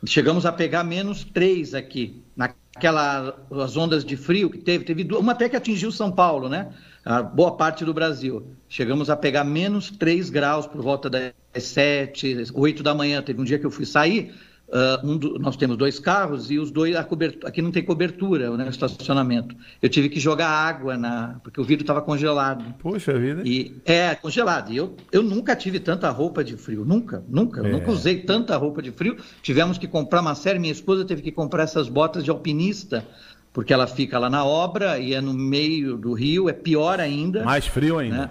Chegamos a pegar menos 3 aqui, naquelas as ondas de frio que teve. Teve uma até que atingiu São Paulo, né? A boa parte do Brasil. Chegamos a pegar menos 3 graus por volta das 7, 8 da manhã. Teve um dia que eu fui sair, ah, um do- nós temos dois carros e os dois, aqui não tem cobertura, né, o estacionamento. Eu tive que jogar água, na, porque o vidro estava congelado. Puxa vida. E é congelado. E eu, eu nunca tive tanta roupa de frio, nunca, nunca. É. nunca usei tanta roupa de frio. Tivemos que comprar uma série. Minha esposa teve que comprar essas botas de alpinista, porque ela fica lá na obra e é no meio do rio, é pior ainda. Mais frio ainda. né?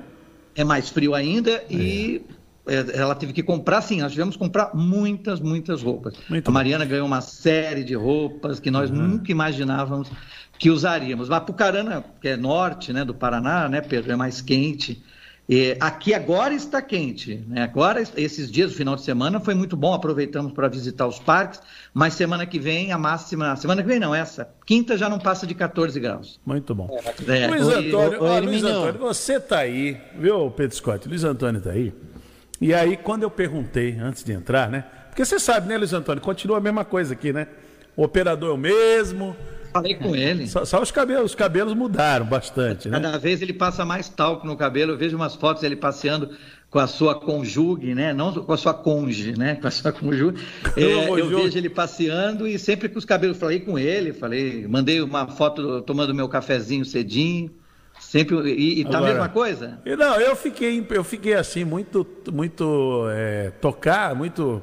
É mais frio ainda e é, ela teve que comprar, sim, nós tivemos que comprar muitas, muitas roupas. Muito a Mariana ganhou uma série de roupas que nós nunca imaginávamos que usaríamos. Mas Pucarana, que é norte né, do Paraná, né, Pedro, é mais quente. E aqui agora está quente, né? Agora, esses dias, o final de semana, foi muito bom, aproveitamos para visitar os parques, mas semana que vem, a máxima, semana que vem não, essa, quinta já não passa de 14 graus. Muito bom. É, Luiz e- Antônio, Luiz. Antônio, você tá aí, viu, Pedro Scott? Luiz Antônio tá aí. E aí, quando eu perguntei, antes de entrar, né? Porque você sabe, né, Luiz Antônio? Continua a mesma coisa aqui, né? O operador é o mesmo. Falei com ele. Só, só os cabelos, os cabelos mudaram bastante, né? Cada vez ele passa mais talco no cabelo. Eu vejo umas fotos dele passeando com a sua conjugue, né? Não com a sua conge, né? Com a sua conjugue. É, eu vejo ele passeando e sempre com os cabelos. Falei com ele, falei, mandei uma foto tomando meu cafezinho cedinho. Sempre e, e tá Agora- a mesma coisa. Não, eu fiquei, eu fiquei assim, muito, muito é, tocar, muito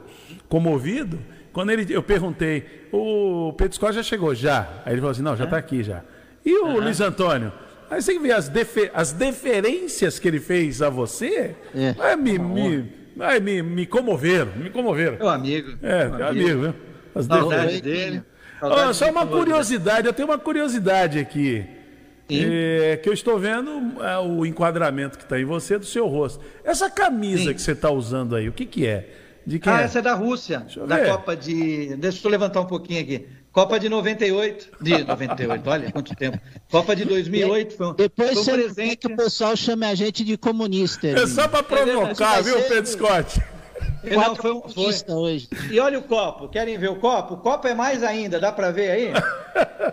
comovido. Quando ele, eu perguntei, o Pedro Scott já chegou? Já. Aí ele falou assim, não, já está aqui já. E o Luiz Antônio? Aí você vê as, defe, as deferências que ele fez a você, É. me, me, me, me comoveram, me comoveram. Meu amigo. É, meu amigo, viu? As Saudade dele. Saudade só uma curiosidade, eu tenho uma curiosidade aqui. É, que eu estou vendo é, o enquadramento que está em você do seu rosto. Essa camisa Sim. que você está usando aí, o que, que é? De quem Ah, é? essa é da Rússia, da ver. Copa de. Deixa eu levantar um pouquinho aqui. Copa de 98. De 98, olha quanto tempo. Copa de 2008 foi um, Depois foi um presente. que o pessoal chame a gente de comunista. É só para provocar, Vai viu, ser- Pedro Scott? Não, foi um, foi. comunista hoje. E olha o copo. Querem ver o copo? O copo é mais ainda, dá para ver aí?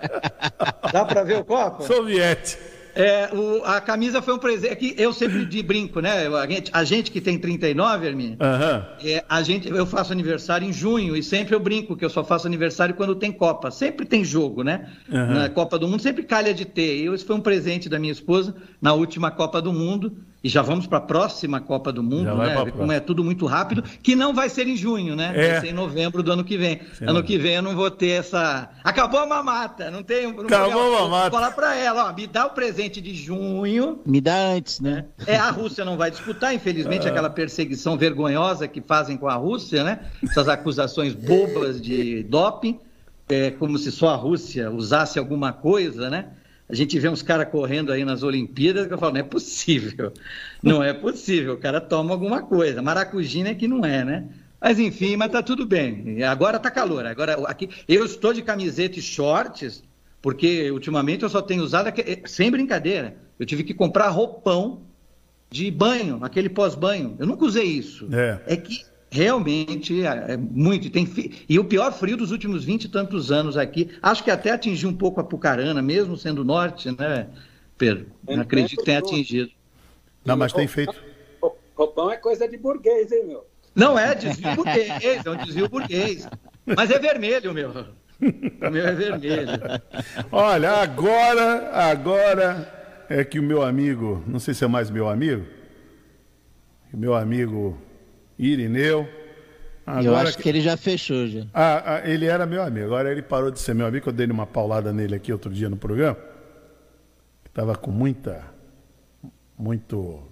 Dá para ver o copo? Soviete. É, o, a camisa foi um presente. É que eu sempre de brinco, né? A gente, a gente que tem 39, Hermínio, uhum. é, a gente, eu faço aniversário em junho e sempre eu brinco que eu só faço aniversário quando tem Copa. Sempre tem jogo, né? Uhum. Na Copa do Mundo, sempre calha de ter. E esse foi um presente da minha esposa na última Copa do Mundo. E já vamos para a próxima Copa do Mundo, né? Como é tudo muito rápido, que não vai ser em junho, né? É. Vai ser em novembro do ano que vem. Sim, ano que vem eu não vou ter essa. Acabou a mamata, não tem. Não Acabou a mamata. Vou falar para ela, ó, me dá o presente de junho. Me dá antes, né? É, a Rússia não vai disputar, infelizmente, ah. aquela perseguição vergonhosa que fazem com a Rússia, né? Essas acusações bobas de doping, é, como se só a Rússia usasse alguma coisa, né? A gente vê uns caras correndo aí nas Olimpíadas que eu falo, não é possível. Não é possível. O cara toma alguma coisa. Maracujina é que não é, né? Mas enfim, mas tá tudo bem. Agora tá calor. Agora aqui eu estou de camiseta e shorts, porque ultimamente eu só tenho usado sem brincadeira. Eu tive que comprar roupão de banho, aquele pós-banho. Eu nunca usei isso. É, é que Realmente é, é muito. Tem, e o pior frio dos últimos 20 e tantos anos aqui. Acho que até atingiu um pouco a Pucarana, mesmo sendo norte, né, Pedro? Não acredito que tenha atingido. Não, mas tem feito. Roupão é coisa de burguês, hein, meu? Não é desvio burguês, é um desvio burguês. Mas é vermelho, meu. O meu é vermelho. Olha, agora, agora é que o meu amigo, não sei se é mais meu amigo, meu amigo Irineu. Agora eu acho que... ele já fechou já. Ah, ah, ele era meu amigo, agora ele parou de ser meu amigo, eu dei uma paulada nele aqui outro dia no programa. Estava com muita. muito.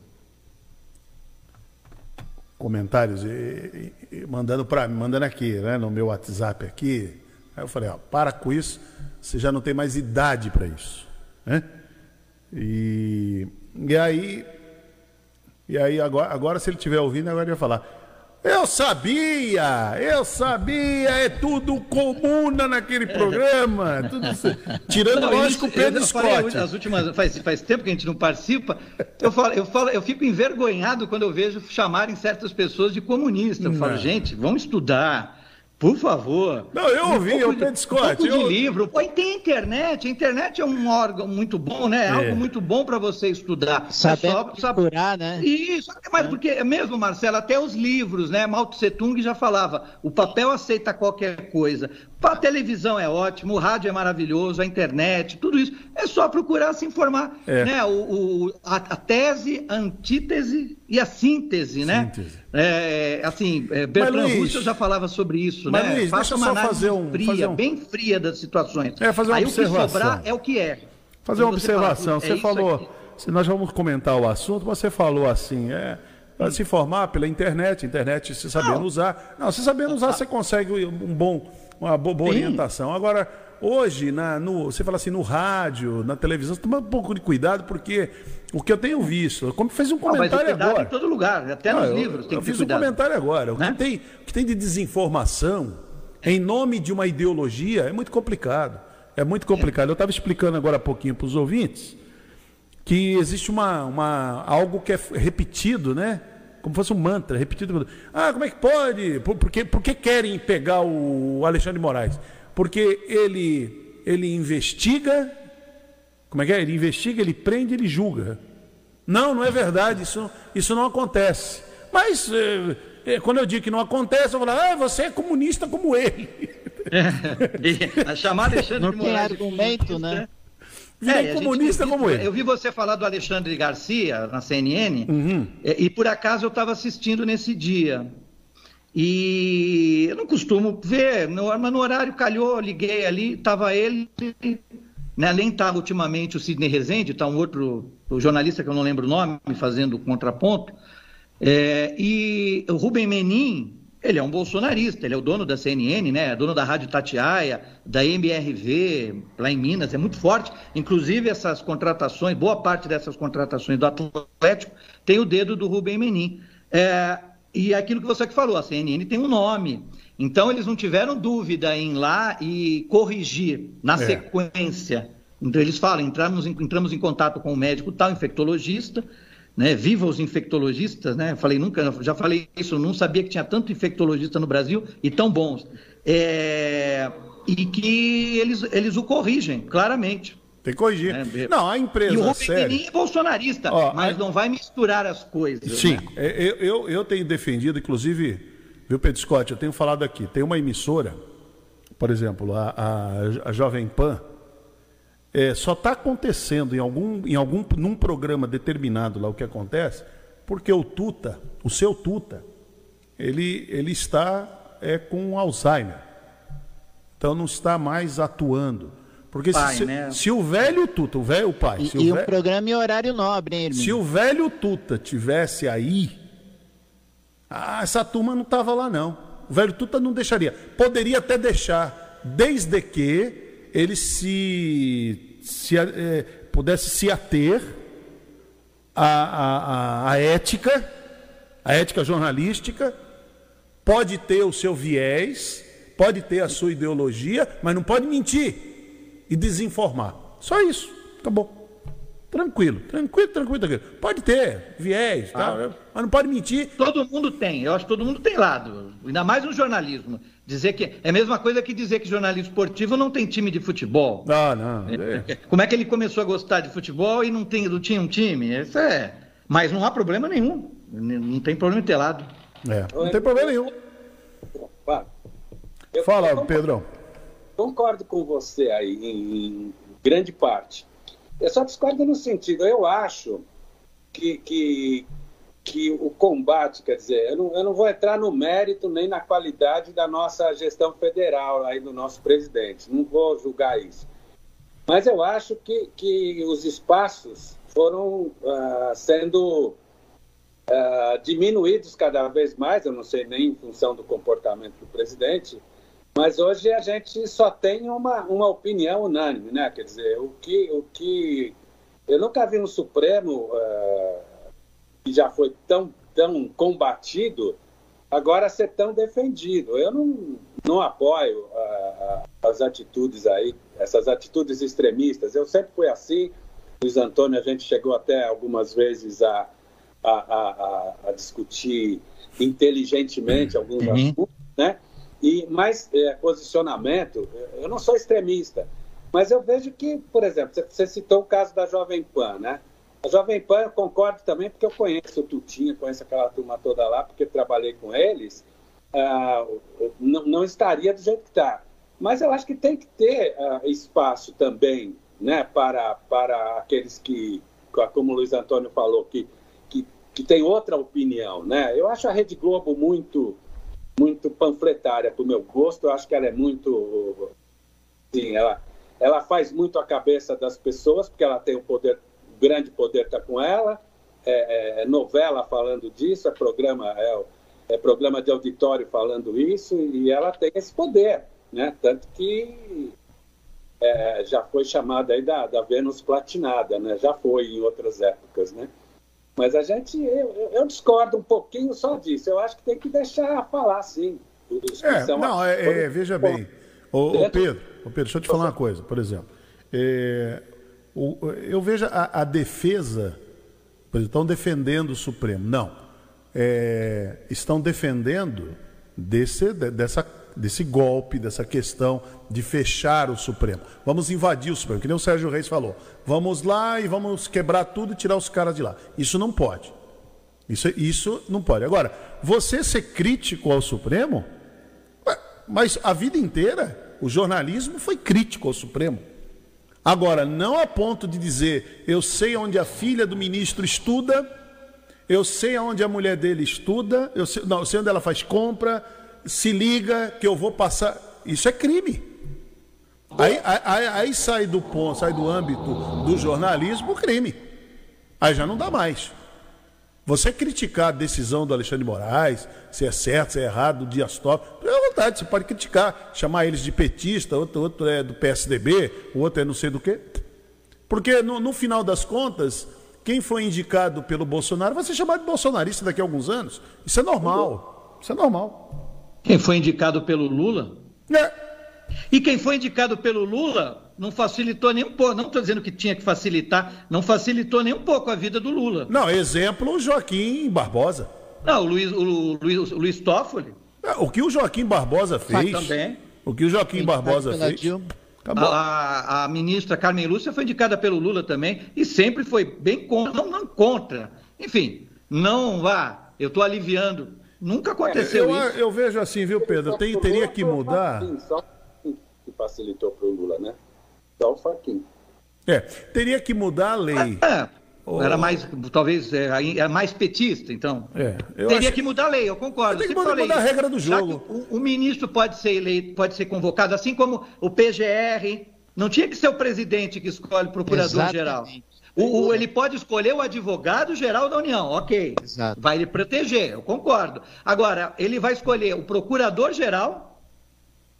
comentários e, e, mandando para mim, mandando aqui, né, no meu WhatsApp aqui. Aí eu falei, ó, para com isso, você já não tem mais idade para isso. Né? E, e aí e aí, agora, agora se ele estiver ouvindo, agora ele vai falar. Eu sabia, eu sabia, é tudo comuna naquele programa. Tudo, tirando, não, lógico, o Pedro Scott. As últimas, faz, faz tempo que a gente não participa. Eu, falo, eu, falo, eu fico envergonhado quando eu vejo chamarem certas pessoas de comunista. Eu falo, gente, vamos estudar por favor. Não, eu ouvi, um eu Pedro Scott. Um pouco eu... de livro. Pô, e tem internet. A internet é um órgão muito bom, né? É, é. algo muito bom para você estudar. Saber é só, procurar, né? Isso. Mas é. porque, mesmo, Marcelo, até os livros, né? Mao Tse Tung já falava, o papel aceita qualquer coisa. A televisão é ótimo, o rádio é maravilhoso, a internet, tudo isso. É só procurar se informar. É. Né? O, o a, a, tese, a antítese e a síntese, né? síntese. né? É, assim, é, Bertrand Luiz, Russell já falava sobre isso, mas, né? Luiz, Faça uma análise fazer um, fria, fazer um... bem fria das situações. É, fazer uma Aí observação. o que sobrar é o que é. Fazer uma observação. Você, fala, você falou, se nós vamos comentar o assunto, você falou assim, é para se informar pela internet, internet se sabendo não. usar. Não, se sabendo usar, você consegue um bom uma boa, orientação. Agora, hoje, na, no, você fala assim, no rádio, na televisão, você toma um pouco de cuidado, porque o que eu tenho visto, como fez um comentário ah, agora. em todo lugar, até nos eu, livros. Tem eu fiz um comentário agora. O, né? que tem, o que tem de desinformação em nome de uma ideologia é muito complicado. É muito complicado. Eu estava explicando agora há pouquinho para os ouvintes que existe uma, uma, algo que é repetido, né? Como fosse um mantra, repetido. Ah, como é que pode? Por, por, que, por que querem pegar o Alexandre de Moraes? Porque ele, ele investiga, como é que é? Ele investiga, ele prende, ele julga. Não, não é verdade, isso, isso não acontece. Mas é, quando eu digo que não acontece, eu falo, ah, você é comunista como ele. É, chamar Alexandre não de Moraes. Não tem argumento, né? Virei é, comunista gente, como ele. Eu vi você falar do Alexandre Garcia na CNN, uhum. e, é, e, por acaso eu estava assistindo nesse dia. E eu não costumo ver, no, mas no horário calhou, liguei ali, estava ele. Né, além está ultimamente o Sidney Rezende, está um outro o jornalista que eu não lembro o nome, fazendo contraponto. É, e o Rubem Menin, ele é um bolsonarista, ele é o dono da CNN, né? Dono da Rádio Tatiaia, da MRV, lá em Minas, é muito forte. Inclusive, essas contratações, boa parte dessas contratações do Atlético tem o dedo do Rubem Menin. É, e aquilo que você que falou, a CNN tem um nome. Então, eles não tiveram dúvida em ir lá e corrigir na é. sequência. Então, eles falam: entramos em, entramos em contato com o médico tal, infectologista né? Viva os infectologistas, né? Falei nunca, já falei isso, não sabia que tinha tanto infectologista no Brasil e tão bons. É... E que eles, eles o corrigem, claramente. Tem que corrigir. É, não, a empresa e o séria... é bolsonarista, Ó, mas a... não vai misturar as coisas. Sim, né? É, eu, eu, eu tenho defendido, inclusive, viu, Pedro Scott, eu tenho falado aqui, tem uma emissora, por exemplo, a, a, a Jovem Pan, é, só está acontecendo em algum, em algum num programa determinado lá o que acontece, porque o Tuta, o seu Tuta, ele, ele está é, com Alzheimer. Então não está mais atuando. Porque pai, se, né? se, o velho Tuta, o velho pai. E, se e o, programa em horário nobre, hein, Se o velho Tuta tivesse aí, ah, essa turma não estava lá, não. O velho Tuta não deixaria. Poderia até deixar, desde que ele se, se é, pudesse se ater à, à, à ética, a ética jornalística, pode ter o seu viés, pode ter a sua ideologia, mas não pode mentir e desinformar. Só isso. Acabou. Tranquilo, tranquilo, tranquilo, tranquilo. Pode ter viés, tá? Ah. mas não pode mentir. Todo mundo tem, eu acho que todo mundo tem lado, ainda mais no jornalismo. Dizer que é a mesma coisa que dizer que jornalismo esportivo não tem time de futebol. Ah, não. É. Como é que ele começou a gostar de futebol e não, tem, não tinha um time? Isso é. Mas não há problema nenhum. Não tem problema em ter lado. É, não tem problema nenhum. Fala, concordo, Pedrão. Concordo com você aí, em, em, grande parte. Eu só discordo no sentido, eu acho que, que, que o combate, quer dizer, eu não, eu não vou entrar no mérito nem na qualidade da nossa gestão federal, aí do nosso presidente, não vou julgar isso. Mas eu acho que, que os espaços foram uh, sendo uh, diminuídos cada vez mais, eu não sei nem em função do comportamento do presidente, mas hoje a gente só tem uma, uma opinião unânime, né? Quer dizer, o que, o que eu nunca vi no Supremo uh, que já foi tão, tão combatido agora ser tão defendido. Eu não, não apoio uh, as atitudes aí, essas atitudes extremistas. Eu sempre fui assim. Luiz Antônio, a gente chegou até algumas vezes a, a, a, a discutir inteligentemente alguns uhum. assuntos, né? E, mas é, posicionamento, eu não sou extremista, mas eu vejo que, por exemplo, você citou o caso da Jovem Pan, né? A Jovem Pan, eu concordo também, porque eu conheço o Tutinha, conheço aquela turma toda lá, porque trabalhei com eles, ah, não, não, estaria do jeito que está. Mas eu acho que tem que ter ah, espaço também né, para, para aqueles que, como o Luiz Antônio falou, que que tem outra opinião, né? Eu acho a Rede Globo muito muito panfletária para o meu gosto. Eu acho que ela é muito, sim, ela ela faz muito a cabeça das pessoas porque ela tem o poder, grande poder está com ela. É, é, é, novela falando disso, é programa é, é programa de auditório falando isso e ela tem esse poder, né? Tanto que é, já foi chamada aí da, da Vênus platinada, né? Já foi em outras épocas, né? Mas a gente, eu, eu, discordo um pouquinho só disso. Eu acho que tem que deixar falar, sim. É, não, é, é, veja bem. Ô, ô, Pedro, ô Pedro, deixa eu te falar uma coisa, por exemplo. É, eu vejo a, a defesa, estão defendendo o Supremo. Não. É, estão defendendo desse, dessa desse golpe, dessa questão de fechar o Supremo. Vamos invadir o Supremo, que nem o Sérgio Reis falou. Vamos lá e vamos quebrar tudo e tirar os caras de lá. Isso não pode. Isso, isso não pode. Agora, você ser crítico ao Supremo, mas a vida inteira o jornalismo foi crítico ao Supremo. Agora, não a ponto de dizer, eu sei onde a filha do ministro estuda, eu sei onde a mulher dele estuda, eu sei, não, eu sei onde ela faz compra, se liga que eu vou passar. Isso é crime. Aí, aí, aí, sai do ponto, sai do âmbito do jornalismo o crime. Aí já não dá mais. Você criticar a decisão do Alexandre Moraes, se é certo, se é errado, do Dias Toffoli, é vontade, você pode criticar, chamar eles de petista, outro, outro é do PSDB, o outro é não sei do que. Porque no, no final das contas, quem foi indicado pelo Bolsonaro vai ser chamado de bolsonarista daqui a alguns anos. Isso é normal. Isso é normal. Quem foi indicado pelo Lula? É. E quem foi indicado pelo Lula não facilitou nem um pouco. Não estou dizendo que tinha que facilitar, não facilitou nem um pouco a vida do Lula. Não, exemplo o Joaquim Barbosa. Não, o Luiz, o Luiz, o Luiz Toffoli. É, o que o Joaquim Barbosa fez. também. O que o Joaquim Barbosa fez. Dilma. A, a, ministra Carmen Lúcia foi indicada pelo Lula também e sempre foi bem contra, não, não contra. Enfim, não vá, eu estou aliviando. Nunca aconteceu é, eu, isso. Eu vejo assim, viu, Pedro? Tem, teria que mudar. Só que facilitou para o Lula, né? Só o Faquinha. É, teria que mudar a lei. É, era mais, talvez, é, é, mais petista, então. É, teria acho... que mudar a lei, eu concordo. Tem que mudar, mudar a regra do jogo. O, o, ministro pode ser eleito, pode ser convocado, assim como o PGR. Não tinha que ser o presidente que escolhe o procurador-geral. O, o, ele pode escolher o advogado-geral da União, ok. Exato. Vai lhe proteger, eu concordo. Agora, ele vai escolher o procurador-geral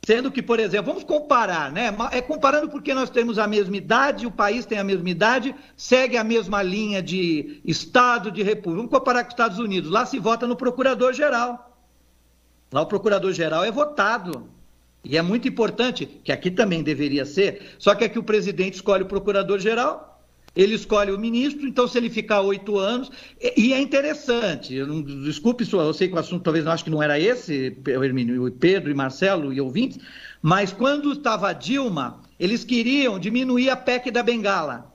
Sendo que, por exemplo, vamos comparar, né? É comparando porque nós temos a mesma idade, o país tem a mesma idade, segue a mesma linha de Estado, de República. Vamos comparar com os Estados Unidos. Lá se vota no Procurador-Geral. Lá o Procurador-Geral é votado. E é muito importante, que aqui também deveria ser, só que aqui o presidente escolhe o Procurador-Geral ele escolhe o ministro, então se ele ficar oito anos, e é interessante, eu não, desculpe, eu sei que o assunto talvez não acho que não era esse, Pedro e Marcelo e ouvintes, mas quando estava Dilma, eles queriam diminuir a PEC da Bengala.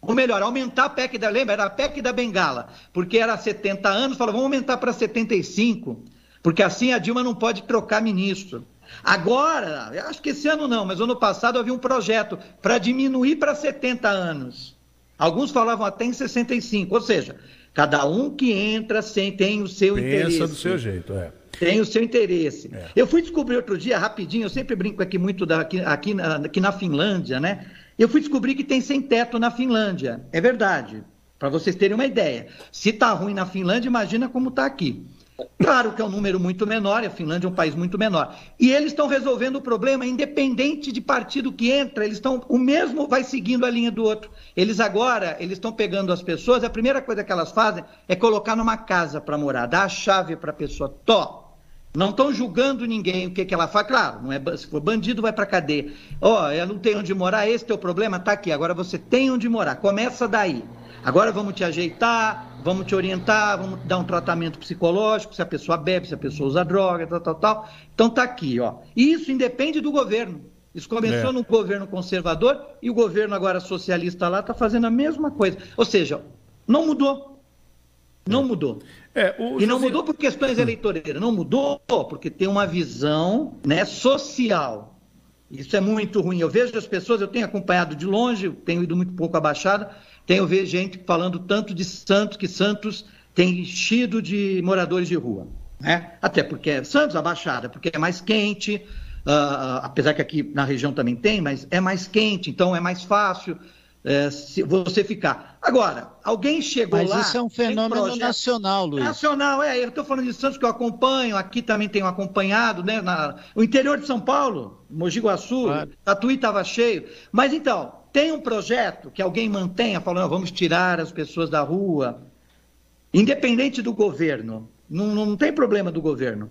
Ou melhor, aumentar a PEC da, lembra? Era a PEC da Bengala, porque era 70 anos, falou, vamos aumentar para 75, porque assim a Dilma não pode trocar ministro. Agora, acho que esse ano não, mas ano passado havia um projeto para diminuir para 70 anos. Alguns falavam até em 65, ou seja, cada um que entra sem, tem o seu Pensa interesse. Pensa do seu jeito, é. Tem o seu interesse. É. Eu fui descobrir outro dia, rapidinho, eu sempre brinco aqui muito da, aqui, aqui, na, aqui na Finlândia, né? Eu fui descobrir que tem sem teto na Finlândia. É verdade. Para vocês terem uma ideia. Se está ruim na Finlândia, imagina como está aqui. Claro que é um número muito menor, a Finlândia é um país muito menor. E eles estão resolvendo o problema independente de partido que entra, eles estão o mesmo vai seguindo a linha do outro. Eles agora, eles estão pegando as pessoas, a primeira coisa que elas fazem é colocar numa casa para morar, dar a chave para a pessoa. Tó. Não estão julgando ninguém o que, que ela faz. Claro, não é, se for bandido, vai para cadeia. Ó, oh, eu não tenho onde morar, esse teu problema está aqui. Agora você tem onde morar. Começa daí. Agora vamos te ajeitar, vamos te orientar, vamos dar um tratamento psicológico, se a pessoa bebe, se a pessoa usa droga, tal, tal, tal. Então tá aqui, ó. E isso independe do governo. Isso começou é. no governo conservador e o governo agora socialista lá está fazendo a mesma coisa. Ou seja, não mudou. Não é. mudou. É, e não mudou por questões eleitoreiras, não mudou porque tem uma visão né, social. Isso é muito ruim. Eu vejo as pessoas, eu tenho acompanhado de longe, tenho ido muito pouco à Baixada, tenho visto gente falando tanto de Santos, que Santos tem enchido de moradores de rua. Né? Até porque é Santos, a Baixada, porque é mais quente, uh, apesar que aqui na região também tem, mas é mais quente, então é mais fácil é, você ficar. Agora, alguém chegou Mas lá. Mas isso é um fenômeno nacional, Luiz. Nacional, é. Eu estou falando de Santos que eu acompanho, aqui também tenho acompanhado, né? Na, o interior de São Paulo, Mogi Guaçu, claro. Tatuí estava cheio. Mas então, tem um projeto que alguém mantenha, falando, vamos tirar as pessoas da rua, independente do governo, não, não tem problema do governo.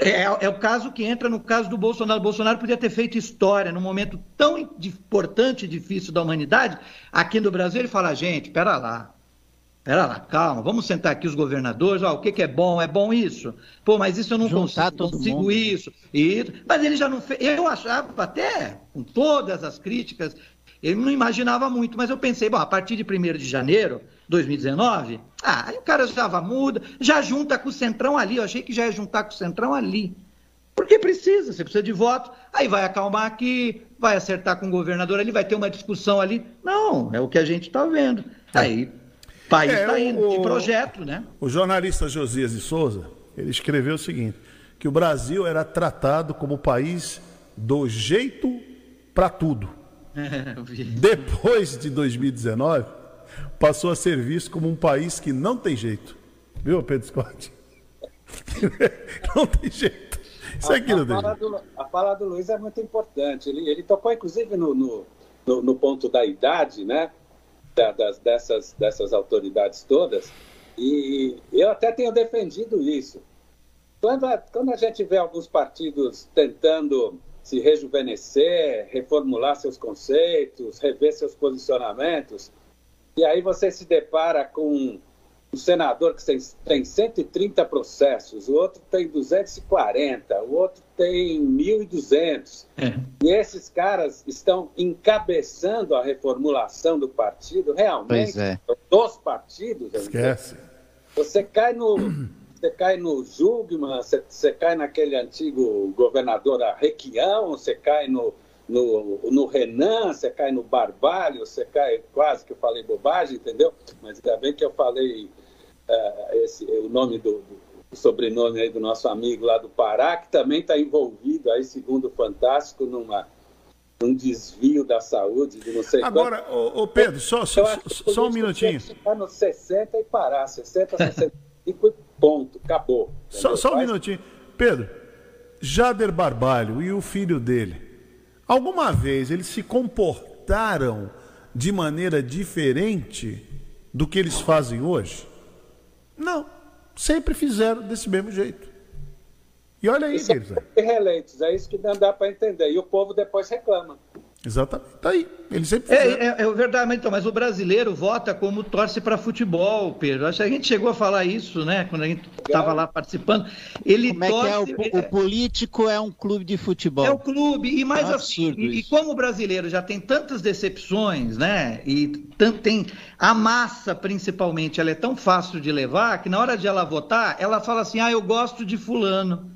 É, é, o caso que entra no caso do Bolsonaro. O Bolsonaro podia ter feito história num momento tão importante e difícil da humanidade. Aqui no Brasil, ele fala: gente, pera lá, pera lá, calma, vamos sentar aqui os governadores. Ó, o que, que é bom? É bom isso? Pô, mas isso eu não Juntar consigo, consigo isso, isso. Mas ele já não fez. Eu achava, até com todas as críticas, ele não imaginava muito, mas eu pensei, bom, a partir de 1 de janeiro de 2019, ah, aí o cara já muda, já junta com o Centrão ali, eu achei que já ia juntar com o Centrão ali. Porque precisa, você precisa de voto, aí vai acalmar aqui, vai acertar com o governador ali, vai ter uma discussão ali. Não, é o que a gente está vendo. É. Aí, o país está é, indo o, de projeto, né? O jornalista Josias de Souza, ele escreveu o seguinte, que o Brasil era tratado como país do jeito para tudo. Depois de 2019, passou a ser visto como um país que não tem jeito. Viu, Pedro Scott? não tem jeito. Isso aqui a, não tem jeito. Do, a fala do Luiz é muito importante. Ele, ele tocou, inclusive, no, no, no, no ponto da idade, né? Da, das, dessas, dessas autoridades todas. E eu até tenho defendido isso. Quando a, quando a gente vê alguns partidos tentando se rejuvenescer, reformular seus conceitos, rever seus posicionamentos. E aí você se depara com um senador que tem, tem 130 processos, o outro tem 240, o outro tem 1.200. É. E esses caras estão encabeçando a reformulação do partido, realmente, é. dos partidos. Esquece. Você cai no, você cai no Jugman, você, você cai naquele antigo governador Arrequião, você cai no, no, no Renan, você cai no Barbalho, você cai, quase que eu falei bobagem, entendeu? Mas ainda bem que eu falei uh, esse, o nome do, do o sobrenome aí do nosso amigo lá do Pará, que também está envolvido aí, segundo o Fantástico, numa um desvio da saúde de não sei Agora, ô, ô Pedro, só, só, só um minutinho. Ficar nos 60 e parar, 60, 65 e ponto, acabou. Só, só um minutinho. Pedro, Jader Barbalho e o filho dele, alguma vez eles se comportaram de maneira diferente do que eles fazem hoje? Não. Sempre fizeram desse mesmo jeito. E olha aí, eles. reeleitos, é isso que não dá para entender. E o povo depois reclama. Exatamente. Tá aí. Ele sempre é, é, é, verdade, mas, então, mas o brasileiro vota como torce para futebol, Pedro. Acho que a gente chegou a falar isso, né? Quando a gente estava lá participando. Ele como torce... é que é? O, o, político é um clube de futebol. É o clube. E mais é assim, e, e, como o brasileiro já tem tantas decepções, né? E tem a massa, principalmente, ela é tão fácil de levar que na hora de ela votar, ela fala assim: ah, eu gosto de fulano.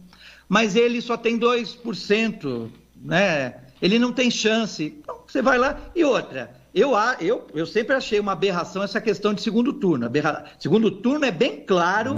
Mas ele só tem 2%, né? Ele não tem chance. Então, você vai lá. E outra, eu, eu, eu sempre achei uma aberração essa questão de segundo turno. Aberra... Segundo turno é bem claro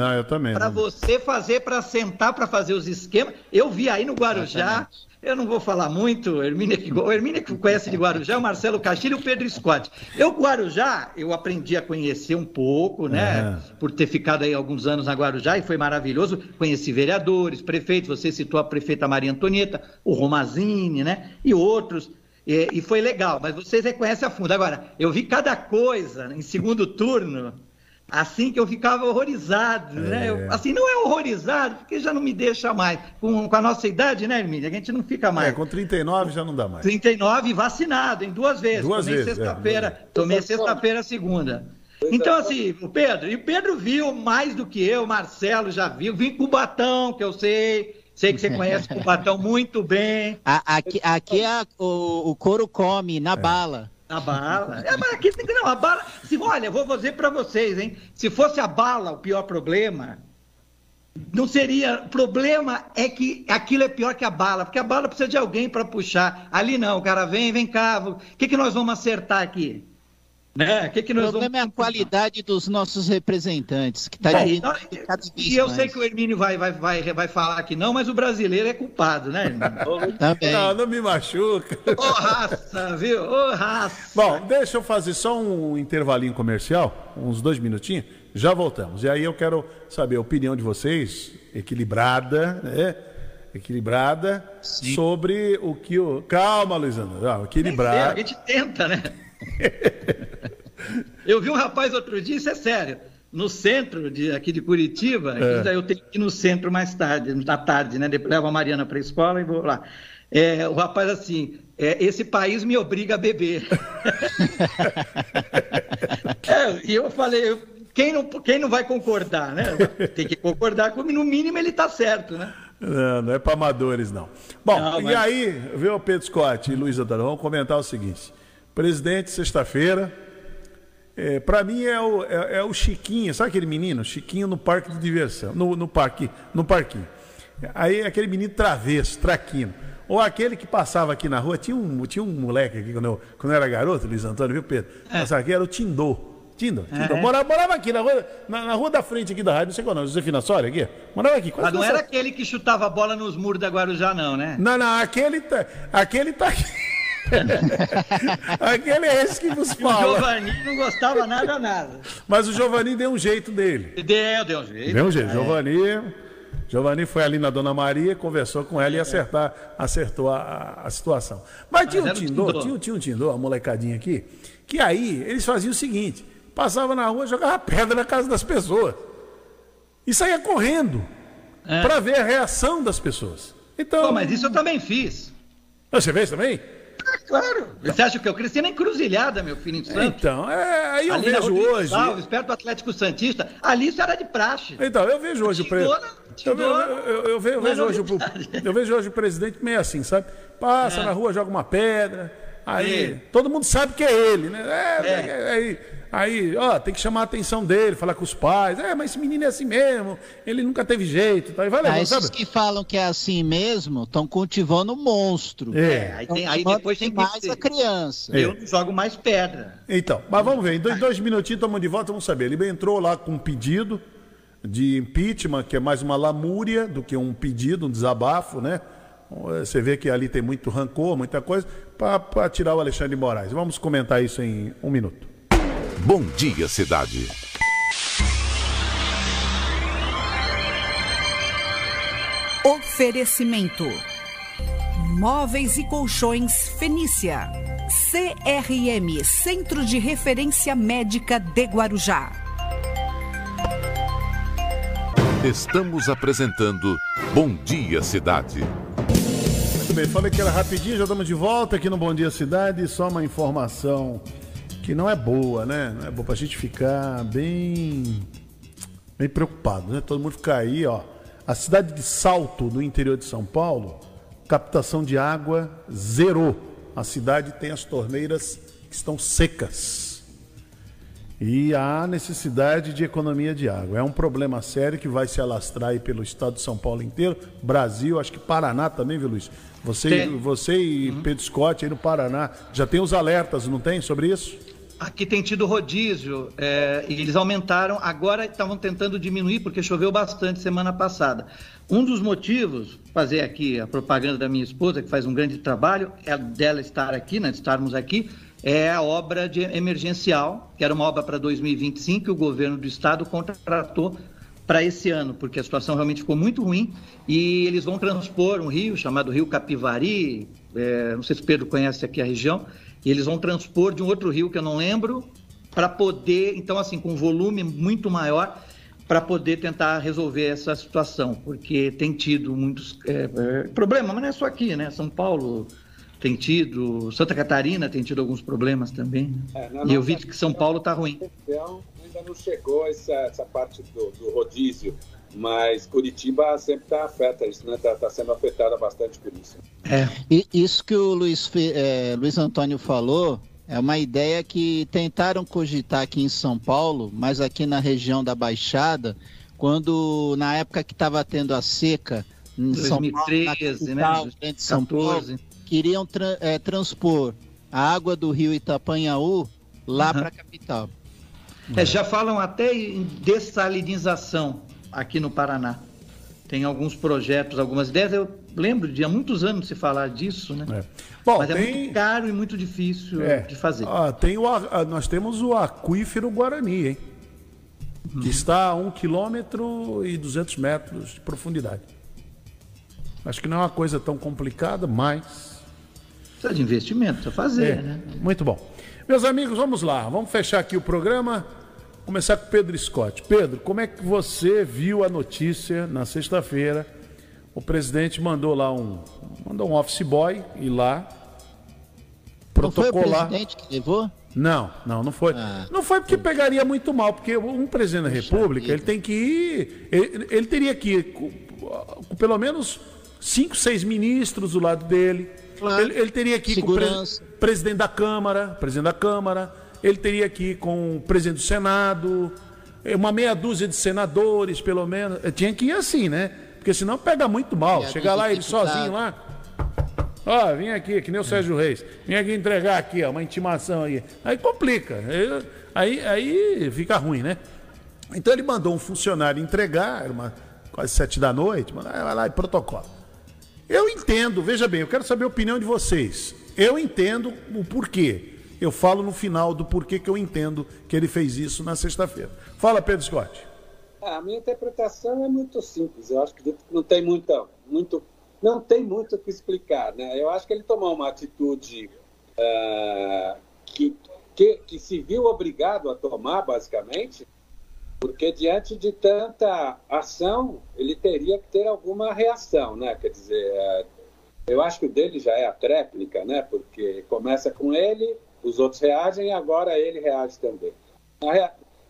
para você fazer, para sentar, para fazer os esquemas. Eu vi aí no Guarujá, Exatamente. Eu não vou falar muito, Hermínia que, Hermínia que conhece de Guarujá, o Marcelo Castilho e o Pedro Scott. Eu, Guarujá, eu aprendi a conhecer um pouco, né? É. Por ter ficado aí alguns anos na Guarujá e foi maravilhoso. Conheci vereadores, prefeitos, você citou a prefeita Maria Antonieta, o Romazini, né? E outros. E, e foi legal, mas vocês reconhecem a fundo. Agora, eu vi cada coisa em segundo turno assim que eu ficava horrorizado, né? é. né? Eu, assim, não é horrorizado, porque já não me deixa mais. Com, com a nossa idade, né, Hermínia? A gente não fica mais. É, com 39 já não dá mais. 39 vacinado, em duas vezes. Duas tomei vezes. É, sexta-feira, é, tomei sexta-feira segunda. Então, assim, o Pedro, e o Pedro viu mais do que eu, o Marcelo já viu, vim com o Batão, que eu sei, sei que você conhece o Batão muito bem. aqui, aqui é o, o couro come, na é. bala. A bala. É, mas aqui não, a bala. Se, olha, vou dizer para vocês, hein? Se fosse a bala o pior problema, não seria. O problema é que aquilo é pior que a bala, porque a bala precisa de alguém para puxar. Ali não, o cara vem, vem cá. O que, que nós vamos acertar aqui? Né? Que que o problema vamos... é a qualidade dos nossos representantes, que está é, de E eu mais. sei que o Hermínio vai, vai, vai, vai falar que não, mas o brasileiro é culpado, né, Hermínio? Também. Não, não me machuca. Ô oh, raça, viu? Ô oh, raça. Bom, deixa eu fazer só um intervalinho comercial, uns dois minutinhos, já voltamos. E aí eu quero saber a opinião de vocês, equilibrada, né? Equilibrada, Sim. sobre o que o. Calma, Luizana. equilibrada. A gente tenta, né? eu vi um rapaz outro dia, isso é sério, no centro de, aqui de Curitiba, é. eu tenho que ir no centro mais tarde, à tarde, né? Levo a Mariana para a escola e vou lá. É, o rapaz assim, é, esse país me obriga a beber. é, e eu falei, quem não, quem não vai concordar, né? Tem que concordar comigo, no mínimo ele está certo, né? Não, não é para amadores, não. Bom, não, mas... e aí, viu, Pedro Scott e Luiz Adorão, vamos comentar o seguinte. Presidente, sexta-feira. É, para mim é o, é, é, o Chiquinho, sabe aquele menino? Chiquinho no parque de diversão, no, no parque, no parquinho. Aí aquele menino travesso, traquino. Ou aquele que passava aqui na rua, tinha um, tinha um moleque aqui quando eu, quando eu era garoto, Luiz Antônio, viu, Pedro? É. Passava aqui, era o Tindô. Tindô, Tindô. É. Morava, morava aqui na rua, na, na, rua da frente aqui da rádio, não sei qual não, Josefina Soria aqui. Morava aqui. Mas não era aquele que chutava a bola nos muros da Guarujá, não, né? Não, não, aquele tá, aquele tá aqui. Aquele é esse que vos fala. O Giovanni não gostava nada, nada. Mas o Giovanni deu um jeito dele. Deu, deu um jeito. Deu um jeito. É. Giovanni, Giovanni foi ali na Dona Maria, conversou com ela e acertar, acertou a, a situação. Mas, Mas tinha um Tindô, tinha, tinha um Tindô, a molecadinha aqui, que aí eles faziam o seguinte: passava na rua, jogava pedra na casa das pessoas. E saía correndo é. para ver a reação das pessoas. Então, Pô, mas isso eu também fiz. Você fez também? Claro. Você acha que eu cresci na encruzilhada, meu filho, em Santos? Então, é, aí eu ali vejo hoje. Salves, perto do Atlético Santista. Ali isso era de praxe. Então, eu vejo hoje o presidente. Eu, eu, eu, eu, vejo, Não é hoje, o- eu vejo hoje o presidente meio assim, sabe? Passa É. na rua, joga uma pedra. Aí É. todo mundo sabe que é ele, né? É, É. é, aí, aí, ó, tem que chamar a atenção dele, falar com os pais. É, mas esse menino é assim mesmo, ele nunca teve jeito. Tá? E vai Ah, levando, esses sabe? que falam que é assim mesmo estão cultivando um monstro. É. Aí, tem- aí depois tem mais a criança. Eu não jogo mais pedra. Então, mas vamos ver, em dois, dois minutinhos estamos de volta, vamos saber. Ele entrou lá com um pedido de impeachment, que é mais uma lamúria do que um pedido, um desabafo, né? Você vê que ali tem muito rancor, muita coisa, para tirar o Alexandre de Moraes. Vamos comentar isso em um minuto. Bom dia, cidade. Oferecimento: Móveis e Colchões Fenícia. CRM Centro de Referência Médica de Guarujá. Estamos apresentando Bom Dia, Cidade. Muito bem, falei que era rapidinho, já estamos de volta aqui no Bom Dia Cidade. Só uma informação que não é boa, né? Não é boa pra gente ficar bem, bem preocupado, né? Todo mundo ficar aí, ó. A cidade de Salto, no interior de São Paulo, captação de água zerou. A cidade tem as torneiras que estão secas. E há necessidade de economia de água. É um problema sério que vai se alastrar aí pelo estado de São Paulo inteiro, Brasil, acho que Paraná também, viu, Luiz? Você, Tem. você e Pedro Scott aí no Paraná, já tem os alertas, não tem, sobre isso? Aqui tem tido rodízio é, e eles aumentaram, agora estavam tentando diminuir porque choveu bastante semana passada. Um dos motivos, fazer aqui a propaganda da minha esposa, que faz um grande trabalho, é dela estar aqui, né, de estarmos aqui, é a obra de emergencial, que era uma obra para 2025 que o governo do estado contratou para esse ano, porque a situação realmente ficou muito ruim e eles vão transpor um rio chamado Rio Capivari, é, não sei se o Pedro conhece aqui a região, e eles vão transpor de um outro rio que eu não lembro, para poder, então assim, com um volume muito maior, para poder tentar resolver essa situação, porque tem tido muitos é, é, problemas, mas não é só aqui, né? São Paulo tem tido, Santa Catarina tem tido alguns problemas também. né? É, e eu vi que São Paulo está ruim. Então, ainda não chegou essa, essa parte do, do rodízio, mas Curitiba sempre está afeta isso, né? Está sendo afetada bastante por isso. É. E isso que o Luiz, eh, Luiz Antônio falou é uma ideia que tentaram cogitar aqui em São Paulo, mas aqui na região da Baixada, quando na época que estava tendo a seca em São Paulo, na 2013, né? capital, de São Paulo, 14. Queriam tra- eh, transpor a água do rio Itapanhaú lá Aham. para a capital. É, já falam até em dessalinização aqui no Paraná. Tem alguns projetos, algumas ideias. Eu lembro de há muitos anos se falar disso, né? É. Bom, Mas é tem... muito caro e muito difícil É. de fazer. Ah, tem o, a- ah, nós temos o aquífero Guarani, hein? Uhum. Que está a 1 quilômetro e 200 metros de profundidade. Acho que não é uma coisa tão complicada, mas Precisa de investimento, precisa fazer, É, né? Muito bom. Meus amigos, vamos lá. Vamos fechar aqui o programa. Começar com o Pedro Scott. Pedro, como é que você viu a notícia na sexta-feira? O presidente mandou lá um. Mandou um office boy ir lá. Não foi o Protocolar. presidente que levou? Não, não, não foi. Ah. não foi porque pegaria muito mal, porque um presidente da República, ele tem que ir. Ele, ele teria que ir com, com pelo menos cinco, seis ministros do lado dele. Claro. Ele, ele teria que ir com o pre- presidente da Câmara, presidente da Câmara. Ele teria que ir com o presidente do Senado, eh, uma meia dúzia de senadores, pelo menos. Eh, Tinha que ir assim, né? Porque senão pega muito mal. Meia Chegar lá, ele sozinho lá. Ó, vim aqui, que nem o Sérgio Reis. Vim aqui entregar aqui, ó, uma intimação aí. Aí complica. Aí, aí, fica ruim, né? Então ele mandou um funcionário entregar, era uma, quase sete da noite, mandou, "Ah, vai lá e protocolo. Eu entendo, veja bem, eu quero saber a opinião de vocês. Eu entendo o porquê. Eu falo no final do porquê que eu entendo que ele fez isso na sexta-feira. Fala, Pedro Scott. Ah, A minha interpretação é muito simples. Eu acho que não tem muita, muito, não tem muito o que explicar, né? Eu acho que ele tomou uma atitude ah, que, que, que se viu obrigado a tomar, basicamente, porque diante de tanta ação, ele teria que ter alguma reação, né? Quer dizer, eh, Eu acho que o dele já é a tréplica, né? Porque começa com ele, os outros reagem e agora ele reage também.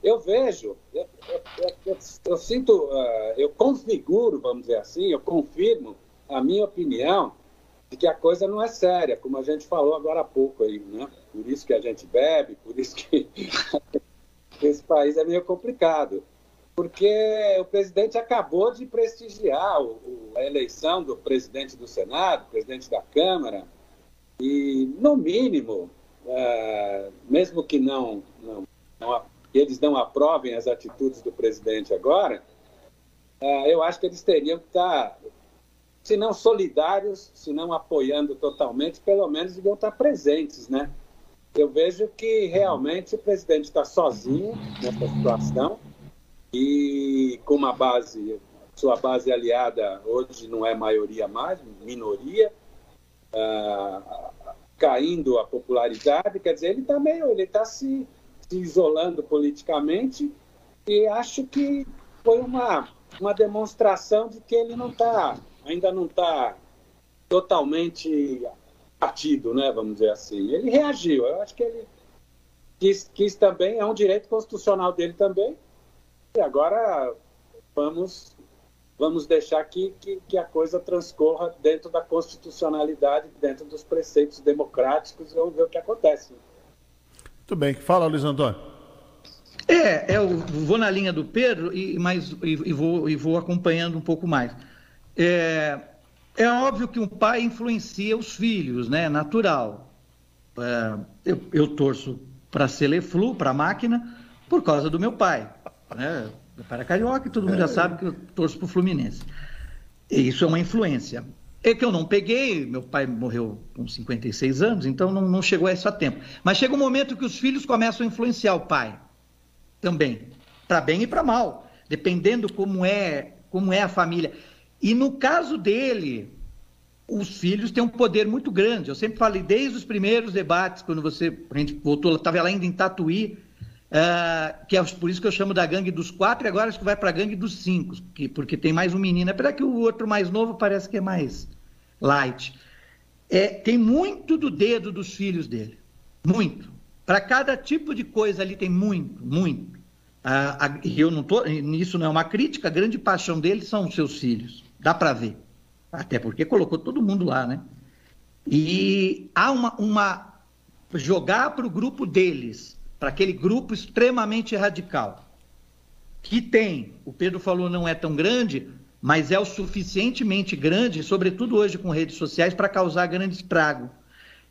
Eu vejo, eu, eu, eu, eu sinto, uh, eu configuro, vamos dizer assim, eu confirmo a minha opinião de que a coisa não é séria, como a gente falou agora há pouco aí, né? Por isso que a gente bebe, por isso que esse país é meio complicado. Porque o presidente acabou de prestigiar o, a eleição do presidente do Senado, presidente da Câmara, e, no mínimo, uh, mesmo que não, não, não, eles não aprovem as atitudes do presidente agora, uh, eu acho que eles teriam que estar se não solidários, se não apoiando totalmente, pelo menos deviam estar presentes, né? Eu vejo que realmente o presidente está sozinho nessa situação e com uma base, sua base aliada hoje não é maioria mais, minoria, ah, caindo a popularidade, quer dizer, ele está meio, ele está se, se isolando politicamente e acho que foi uma, uma demonstração de que ele não está ainda não está totalmente partido, né, vamos dizer assim. Ele reagiu, eu acho que ele quis, quis também, é um direito constitucional dele também, e agora vamos, vamos deixar que, que, que a coisa transcorra dentro da constitucionalidade, dentro dos preceitos democráticos, e vamos ver o que acontece. Muito bem, fala Luiz Antônio. É, eu vou na linha do Pedro e, mas, e, e, vou, e vou acompanhando um pouco mais. É, é óbvio que um pai influencia os filhos, né? Natural. É, eu, eu, torço para Celeflu, para a máquina, por causa do meu pai. Né? Pai era carioca todo mundo já sabe que eu torço para o Fluminense. E isso é uma influência. É que eu não peguei, meu pai morreu com 56 anos, então não, não chegou a isso a tempo. Mas chega um momento que os filhos começam a influenciar o pai também, para bem e para mal, dependendo como é, como é a família. E no caso dele, os filhos têm um poder muito grande. Eu sempre falei, desde os primeiros debates, quando você, a gente voltou, estava lá ainda em Tatuí, uh, que é por isso que eu chamo da gangue dos quatro, e agora acho que vai para a gangue dos cinco, que, porque tem mais um menino. Apesar que o outro mais novo parece que é mais light. É, tem muito do dedo dos filhos dele. Muito. Para cada tipo de coisa ali tem muito, muito. E eu não tô, isso não é uma crítica, a grande paixão dele são os seus filhos. Dá para ver. Até porque colocou todo mundo lá, né? E há uma. uma jogar para o grupo deles, para aquele grupo extremamente radical, que tem, o Pedro falou, não é tão grande, mas é o suficientemente grande, sobretudo hoje com redes sociais, para causar grande estrago.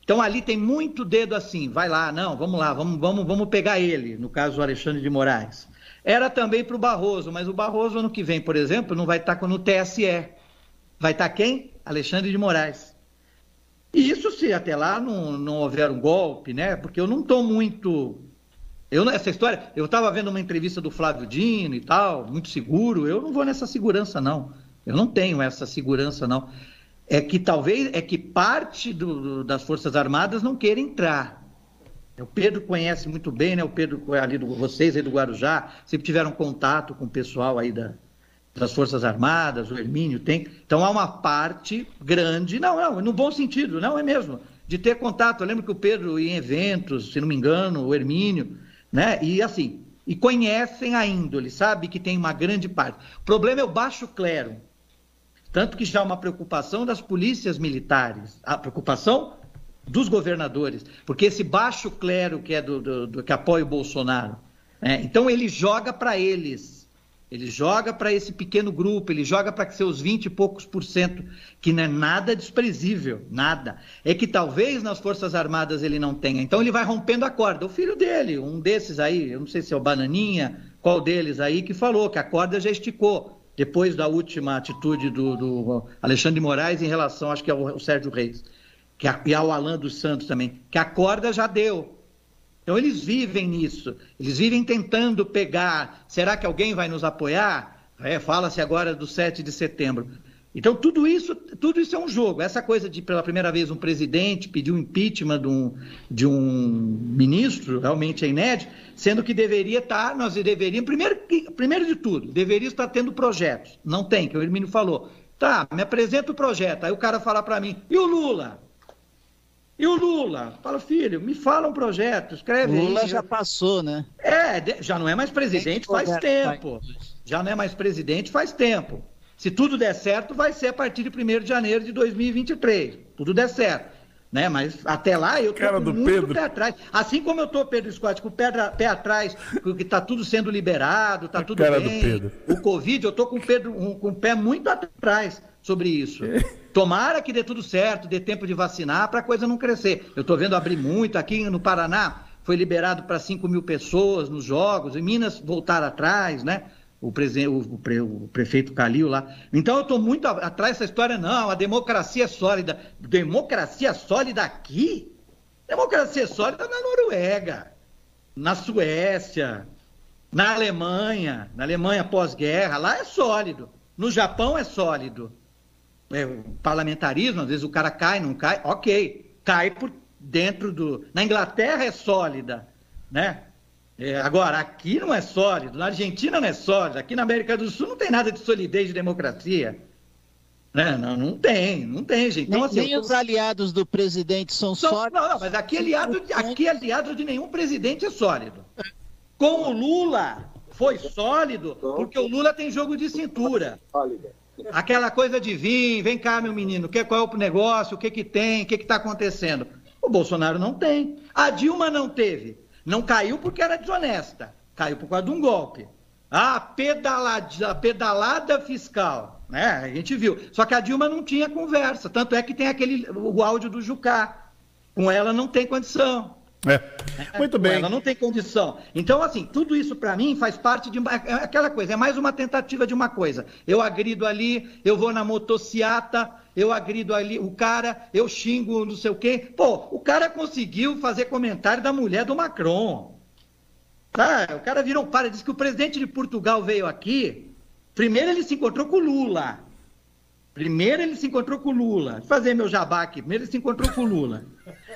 Então ali tem muito dedo assim, vai lá, não, vamos lá, vamos, vamos, vamos pegar ele, no caso o Alexandre de Moraes. Era também para o Barroso, mas o Barroso ano que vem, por exemplo, não vai estar no TSE. Vai estar quem? Alexandre de Moraes. E isso se até lá não, não houver um golpe, né? Porque eu não estou muito. Eu, essa história, eu estava vendo uma entrevista do Flávio Dino e tal, muito seguro. Eu não vou nessa segurança, não. Eu não tenho essa segurança, não. É que talvez é que parte do, das Forças Armadas não queira entrar. O Pedro conhece muito bem, né? O Pedro é ali do vocês aí do Guarujá, sempre tiveram contato com o pessoal aí da, das Forças Armadas, o Hermínio tem. Então há uma parte grande, não, não, no bom sentido, não é mesmo, de ter contato. Eu lembro que o Pedro em eventos, se não me engano, o Hermínio, né? E assim, e conhecem a índole, sabe que tem uma grande parte. O problema é o baixo clero. Tanto que já há uma preocupação das polícias militares, a preocupação dos governadores, porque esse baixo clero que é do, do, do que apoia o Bolsonaro, né? então ele joga para eles, ele joga para esse pequeno grupo, ele joga para seus 20 e poucos por cento, que não é nada desprezível, nada. É que talvez nas Forças Armadas ele não tenha. Então ele vai rompendo a corda. O filho dele, um desses aí, eu não sei se é o Bananinha, qual deles aí, que falou que a corda já esticou depois da última atitude do, do Alexandre de Moraes em relação, acho que é o Sérgio Reis que a, e ao Alan dos Santos também, que a corda já deu. Então eles vivem nisso, eles vivem tentando pegar. Será que alguém vai nos apoiar? É, Fala-se agora do 7 de setembro. Então tudo isso, tudo isso é um jogo. Essa coisa de pela primeira vez um presidente pedir o um impeachment de um, de um ministro realmente é inédito, sendo que deveria estar, nós deveríamos, primeiro, primeiro de tudo, deveria estar tendo projetos. Não tem, que o Hermínio falou Tá, me apresenta o projeto. Aí o cara fala para mim, e o Lula? E o Lula? Fala, filho, me fala um projeto, escreve O Lula aí. já passou, né? É, já não é mais presidente faz tempo. Já não é mais presidente faz tempo. Se tudo der certo, vai ser a partir de 1 de janeiro de 2023. Tudo der certo. Né? Mas até lá eu tô Cara com do muito Pedro. pé atrás. Assim como eu tô, Pedro Scott, com o pé, pé atrás, que está tudo sendo liberado, está tudo cara do bem. Pedro. O Covid, eu tô com o, Pedro, um- com o pé muito atrás sobre isso. Tomara que dê tudo certo, dê tempo de vacinar para a coisa não crescer. Eu estou vendo abrir muito aqui no Paraná, foi liberado para 5 mil pessoas nos jogos, em Minas voltaram atrás, né? O, o- pre- o prefeito Calil lá. Então eu estou muito atrás dessa história, não, a democracia é sólida. Democracia sólida aqui? Democracia sólida na Noruega, na Suécia, na Alemanha, na Alemanha pós-guerra, lá é sólido. No Japão é sólido. É, o parlamentarismo, às vezes o cara cai, não cai, ok. Cai por dentro do. Na Inglaterra é sólida, né? É, agora, aqui não é sólido, na Argentina não é sólido, aqui na América do Sul não tem nada de solidez de democracia. Né? Não, não tem, não tem, gente. Então, Nem, assim, nem os aliados do presidente são são- sólidos. não, não, mas aqui aliado, aqui aliado de nenhum presidente é sólido. Com o Lula foi sólido, porque o Lula tem jogo de cintura. Sólida. Aquela coisa de vir, vem cá, meu menino, que, qual é o negócio, o que que tem, o que está acontecendo. O Bolsonaro não tem. A Dilma não teve. Não caiu porque era desonesta. Caiu por causa de um golpe. Ah, pedalada, pedalada fiscal. Né? A gente viu. Só que a Dilma não tinha conversa. Tanto é que tem aquele o áudio do Jucá. Com ela não tem condição. É. Muito Com bem. Ela não tem condição. Então, assim, tudo isso para mim faz parte de uma- é aquela coisa, é mais uma tentativa de uma coisa. Eu agrido ali, eu vou na motociata, eu agrido ali o cara, eu xingo não sei o quê. Pô, o cara conseguiu fazer comentário da mulher do Macron. Tá? O cara virou um para, disse que o presidente de Portugal veio aqui. Primeiro ele se encontrou com o Lula. Primeiro ele se encontrou com o Lula. Vou fazer meu jabá aqui. Primeiro ele se encontrou com o Lula.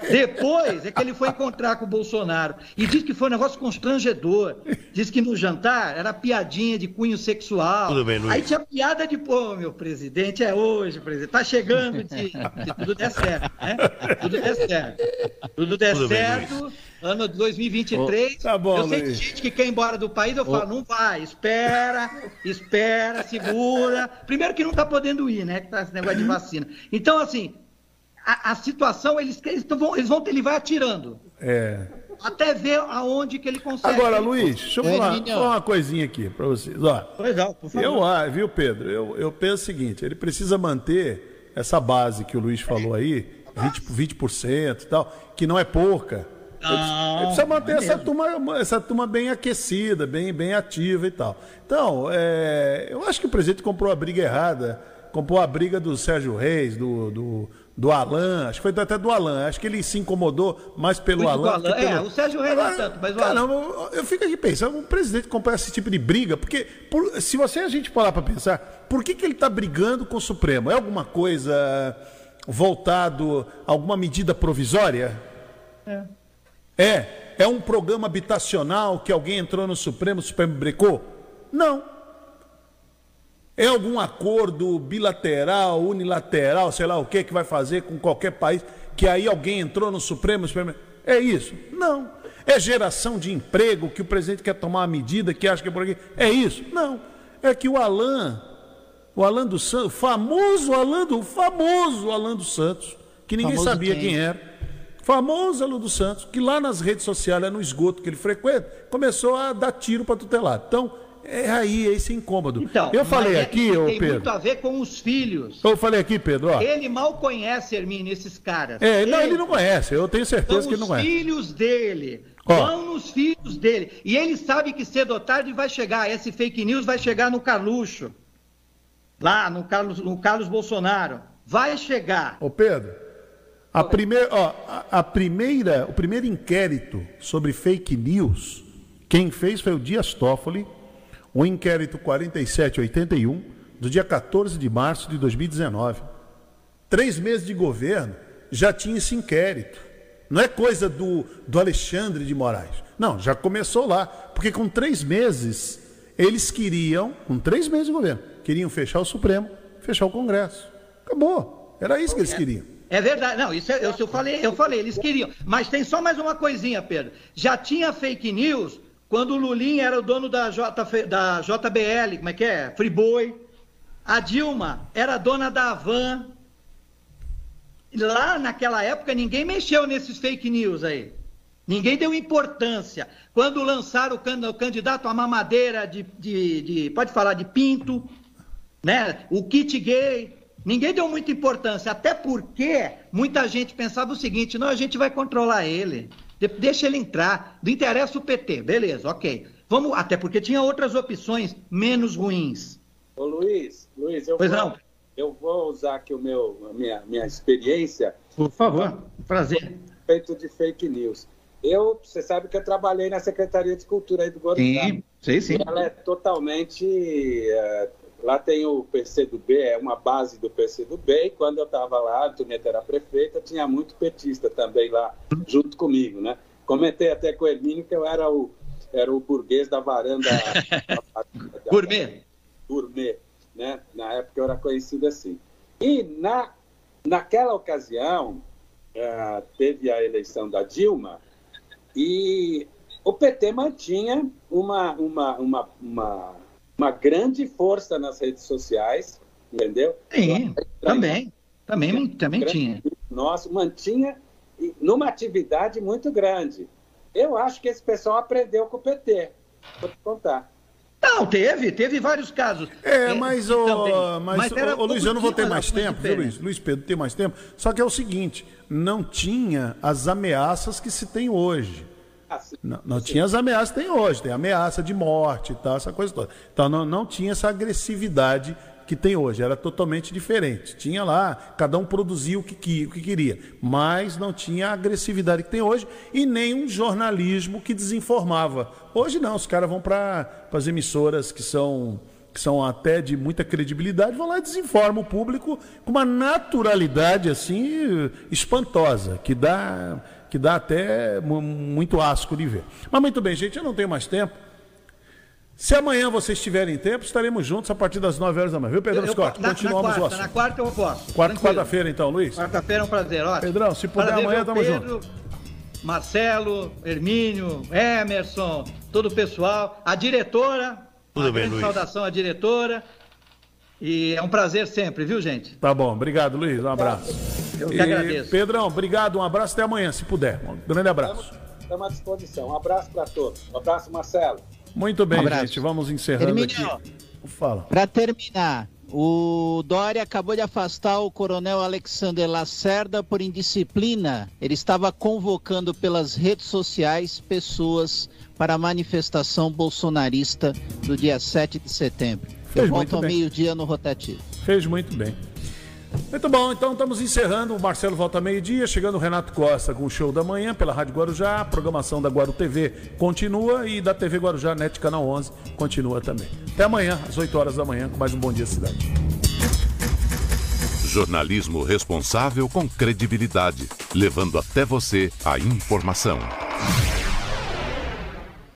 Depois é que ele foi encontrar com o Bolsonaro. E disse que foi um negócio constrangedor. Disse que no jantar era piadinha de cunho sexual. Tudo bem, Luiz. Aí tinha piada de, pô, meu presidente, é hoje, presidente. Tá chegando de, de tudo der certo, né? Tudo der certo. Tudo der Tudo bem, certo. ano de 2023. Tá bom, eu sei Luiz. gente que quer ir embora do país, eu falo, não vai, espera, espera, segura. Primeiro que não tá podendo ir, né? Que tá esse negócio de vacina. Então, assim, a, a situação, eles, eles, vão, eles vão, ele vai atirando. É. Até ver aonde que ele consegue. Agora, Luiz, deixa eu É, falar, falar uma coisinha aqui para vocês. Ó, Pois não, por favor. eu, ah, viu, Pedro? Eu, eu penso o seguinte: ele precisa manter essa base que o Luiz falou aí, 20%, 20% e tal, que não é pouca. Ele, Não, ele precisa manter não é essa, turma, essa turma bem aquecida, bem, bem ativa e tal. Então, é, eu acho que o presidente comprou a briga errada, comprou a briga do Sérgio Reis, do, do, do Alan, acho que foi até do Alan, acho que ele se incomodou mais pelo Alan. Alan. É, pelo- o Sérgio Reis não tanto, mas o Cara, Alan- eu, eu fico aqui pensando, um presidente comprar esse tipo de briga, porque por- se você a gente parar para pensar, por que, que ele está brigando com o Supremo? É alguma coisa voltado a alguma medida provisória? É. É um programa habitacional que alguém entrou no Supremo, o Supremo brecou? Não. É algum acordo bilateral, unilateral, sei lá o que, que vai fazer com qualquer país, que aí alguém entrou no Supremo, o Supremo. É isso? Não. É geração de emprego que o presidente quer tomar uma medida que acha que é por aqui. É isso? Não. É que o Alan, o Alan dos Santos, o famoso Alan do, famoso Alan dos Santos, que ninguém Famoso sabia quem? quem era. Famoso Alan dos Santos, que lá nas redes sociais, lá no esgoto que ele frequenta, começou a dar tiro para tutelar. Então, é aí esse incômodo. Então, eu falei é- aqui, ô tem muito Pedro. a ver com os filhos. Eu falei aqui, Pedro, ó. Ele mal conhece, Hermínio, esses caras. É, não, ele não conhece, eu tenho certeza que ele não os conhece. filhos dele. Ó. Vão nos filhos dele. E ele sabe que cedo ou tarde vai chegar. Esse fake news vai chegar no Carluxo. Lá no Carlos, no Carlos Bolsonaro. Vai chegar. Ô Pedro, a primeira, ó, a, a primeira, o primeiro inquérito sobre fake news, quem fez foi o Dias Toffoli, o inquérito 4781, do dia 14 de março de 2019. Três meses de governo, já tinha esse inquérito. Não é coisa do, do Alexandre de Moraes. Não, já começou lá. Porque com três meses, eles queriam, com três meses de governo, queriam fechar o Supremo, fechar o Congresso. Acabou. Era isso que eles queriam. É verdade, não, isso é, eu, eu, falei, eu falei, eles queriam. Mas tem só mais uma coisinha, Pedro. Já tinha fake news quando o Lulinha era o dono da, J, da JBL, como é que é? Friboi. A Dilma era dona da Avan. Lá naquela época ninguém mexeu nesses fake news aí. Ninguém deu importância. Quando lançaram o candidato a mamadeira de, de, de, pode falar de pinto, né? O kit gay, ninguém deu muita importância, até porque muita gente pensava o seguinte: não, a gente vai controlar ele, deixa ele entrar, não interessa o PT, beleza, ok. Vamos, até porque tinha outras opções menos ruins. Ô Luiz, Luiz, eu, pois vou, não. eu vou usar aqui o meu, a minha, minha experiência. Por favor, prazer. Feito de fake news. Eu, você sabe que eu trabalhei na Secretaria de Cultura aí do Guarujá. Sim, sim, sim. Ela é totalmente. É, lá tem o PCdoB, é uma base do PCdoB, e quando eu estava lá, a Antonieta era prefeita, tinha muito petista também lá, junto comigo, né? Comentei até com o Hermínio que eu era o, era o burguês da varanda. Gourmet. Gourmet, né? Na época eu era conhecido assim. E na, naquela ocasião, uh, teve a eleição da Dilma, e o PT mantinha uma, uma, uma, uma, uma grande força nas redes sociais, entendeu? Sim, também. Também, também tinha. Nossa, mantinha numa atividade muito grande. Eu acho que esse pessoal aprendeu com o PT. Vou te contar. Não, teve, teve vários casos. É, mas, o, mas, mas o, o Luiz, eu não vou ter mais tempo, viu, Luiz? Luiz Pedro, tem mais tempo. Só que é o seguinte, não tinha as ameaças que se tem hoje. Não, não tinha as ameaças tem hoje, tem ameaça de morte e tal, essa coisa toda. Então não, não tinha essa agressividade que tem hoje, era totalmente diferente. Tinha lá, cada um produzia o que, que, o que queria, mas não tinha a agressividade que tem hoje e nem um jornalismo que desinformava. Hoje não, os caras vão para as emissoras que são que são até de muita credibilidade, vão lá e desinformam o público com uma naturalidade assim espantosa, que dá, que dá até muito asco de ver. Mas muito bem, gente, eu não tenho mais tempo. Se amanhã vocês tiverem tempo, estaremos juntos a partir das 9 horas da manhã, viu, Pedro eu, Scott? Na, Continuamos na quarta, o assunto. Na quarta eu posso. Quarta, quarta-feira, então, Luiz? Quarta-feira é um prazer, ótimo. Pedrão, se puder prazer, amanhã, tamo Pedro, junto. Marcelo, Hermínio, Emerson, todo o pessoal, a diretora. Tudo bem, Luiz. Saudação à diretora. E é um prazer sempre, viu, gente? Tá bom, obrigado, Luiz. Um abraço. Eu que e, agradeço. Pedrão, obrigado, um abraço até amanhã, se puder. Um grande abraço. Estamos à disposição. Um abraço para todos. Um abraço, Marcelo. Muito bem, um gente. Vamos encerrando Hermínio, aqui. Fala. Para terminar, o Dória acabou de afastar o coronel Alexander Lacerda por indisciplina. Ele estava convocando pelas redes sociais pessoas para a manifestação bolsonarista do dia 7 de setembro. Fez Eu volto ao meio-dia no rotativo. Fez muito bem. Muito bom, então estamos encerrando. O Marcelo volta meio-dia, chegando o Renato Costa com o show da manhã pela Rádio Guarujá. A programação da Guaru TV continua e da TV Guarujá Net Canal 11 continua também. Até amanhã, às 8 horas da manhã, com mais um Bom Dia Cidade. Jornalismo responsável com credibilidade, levando até você a informação.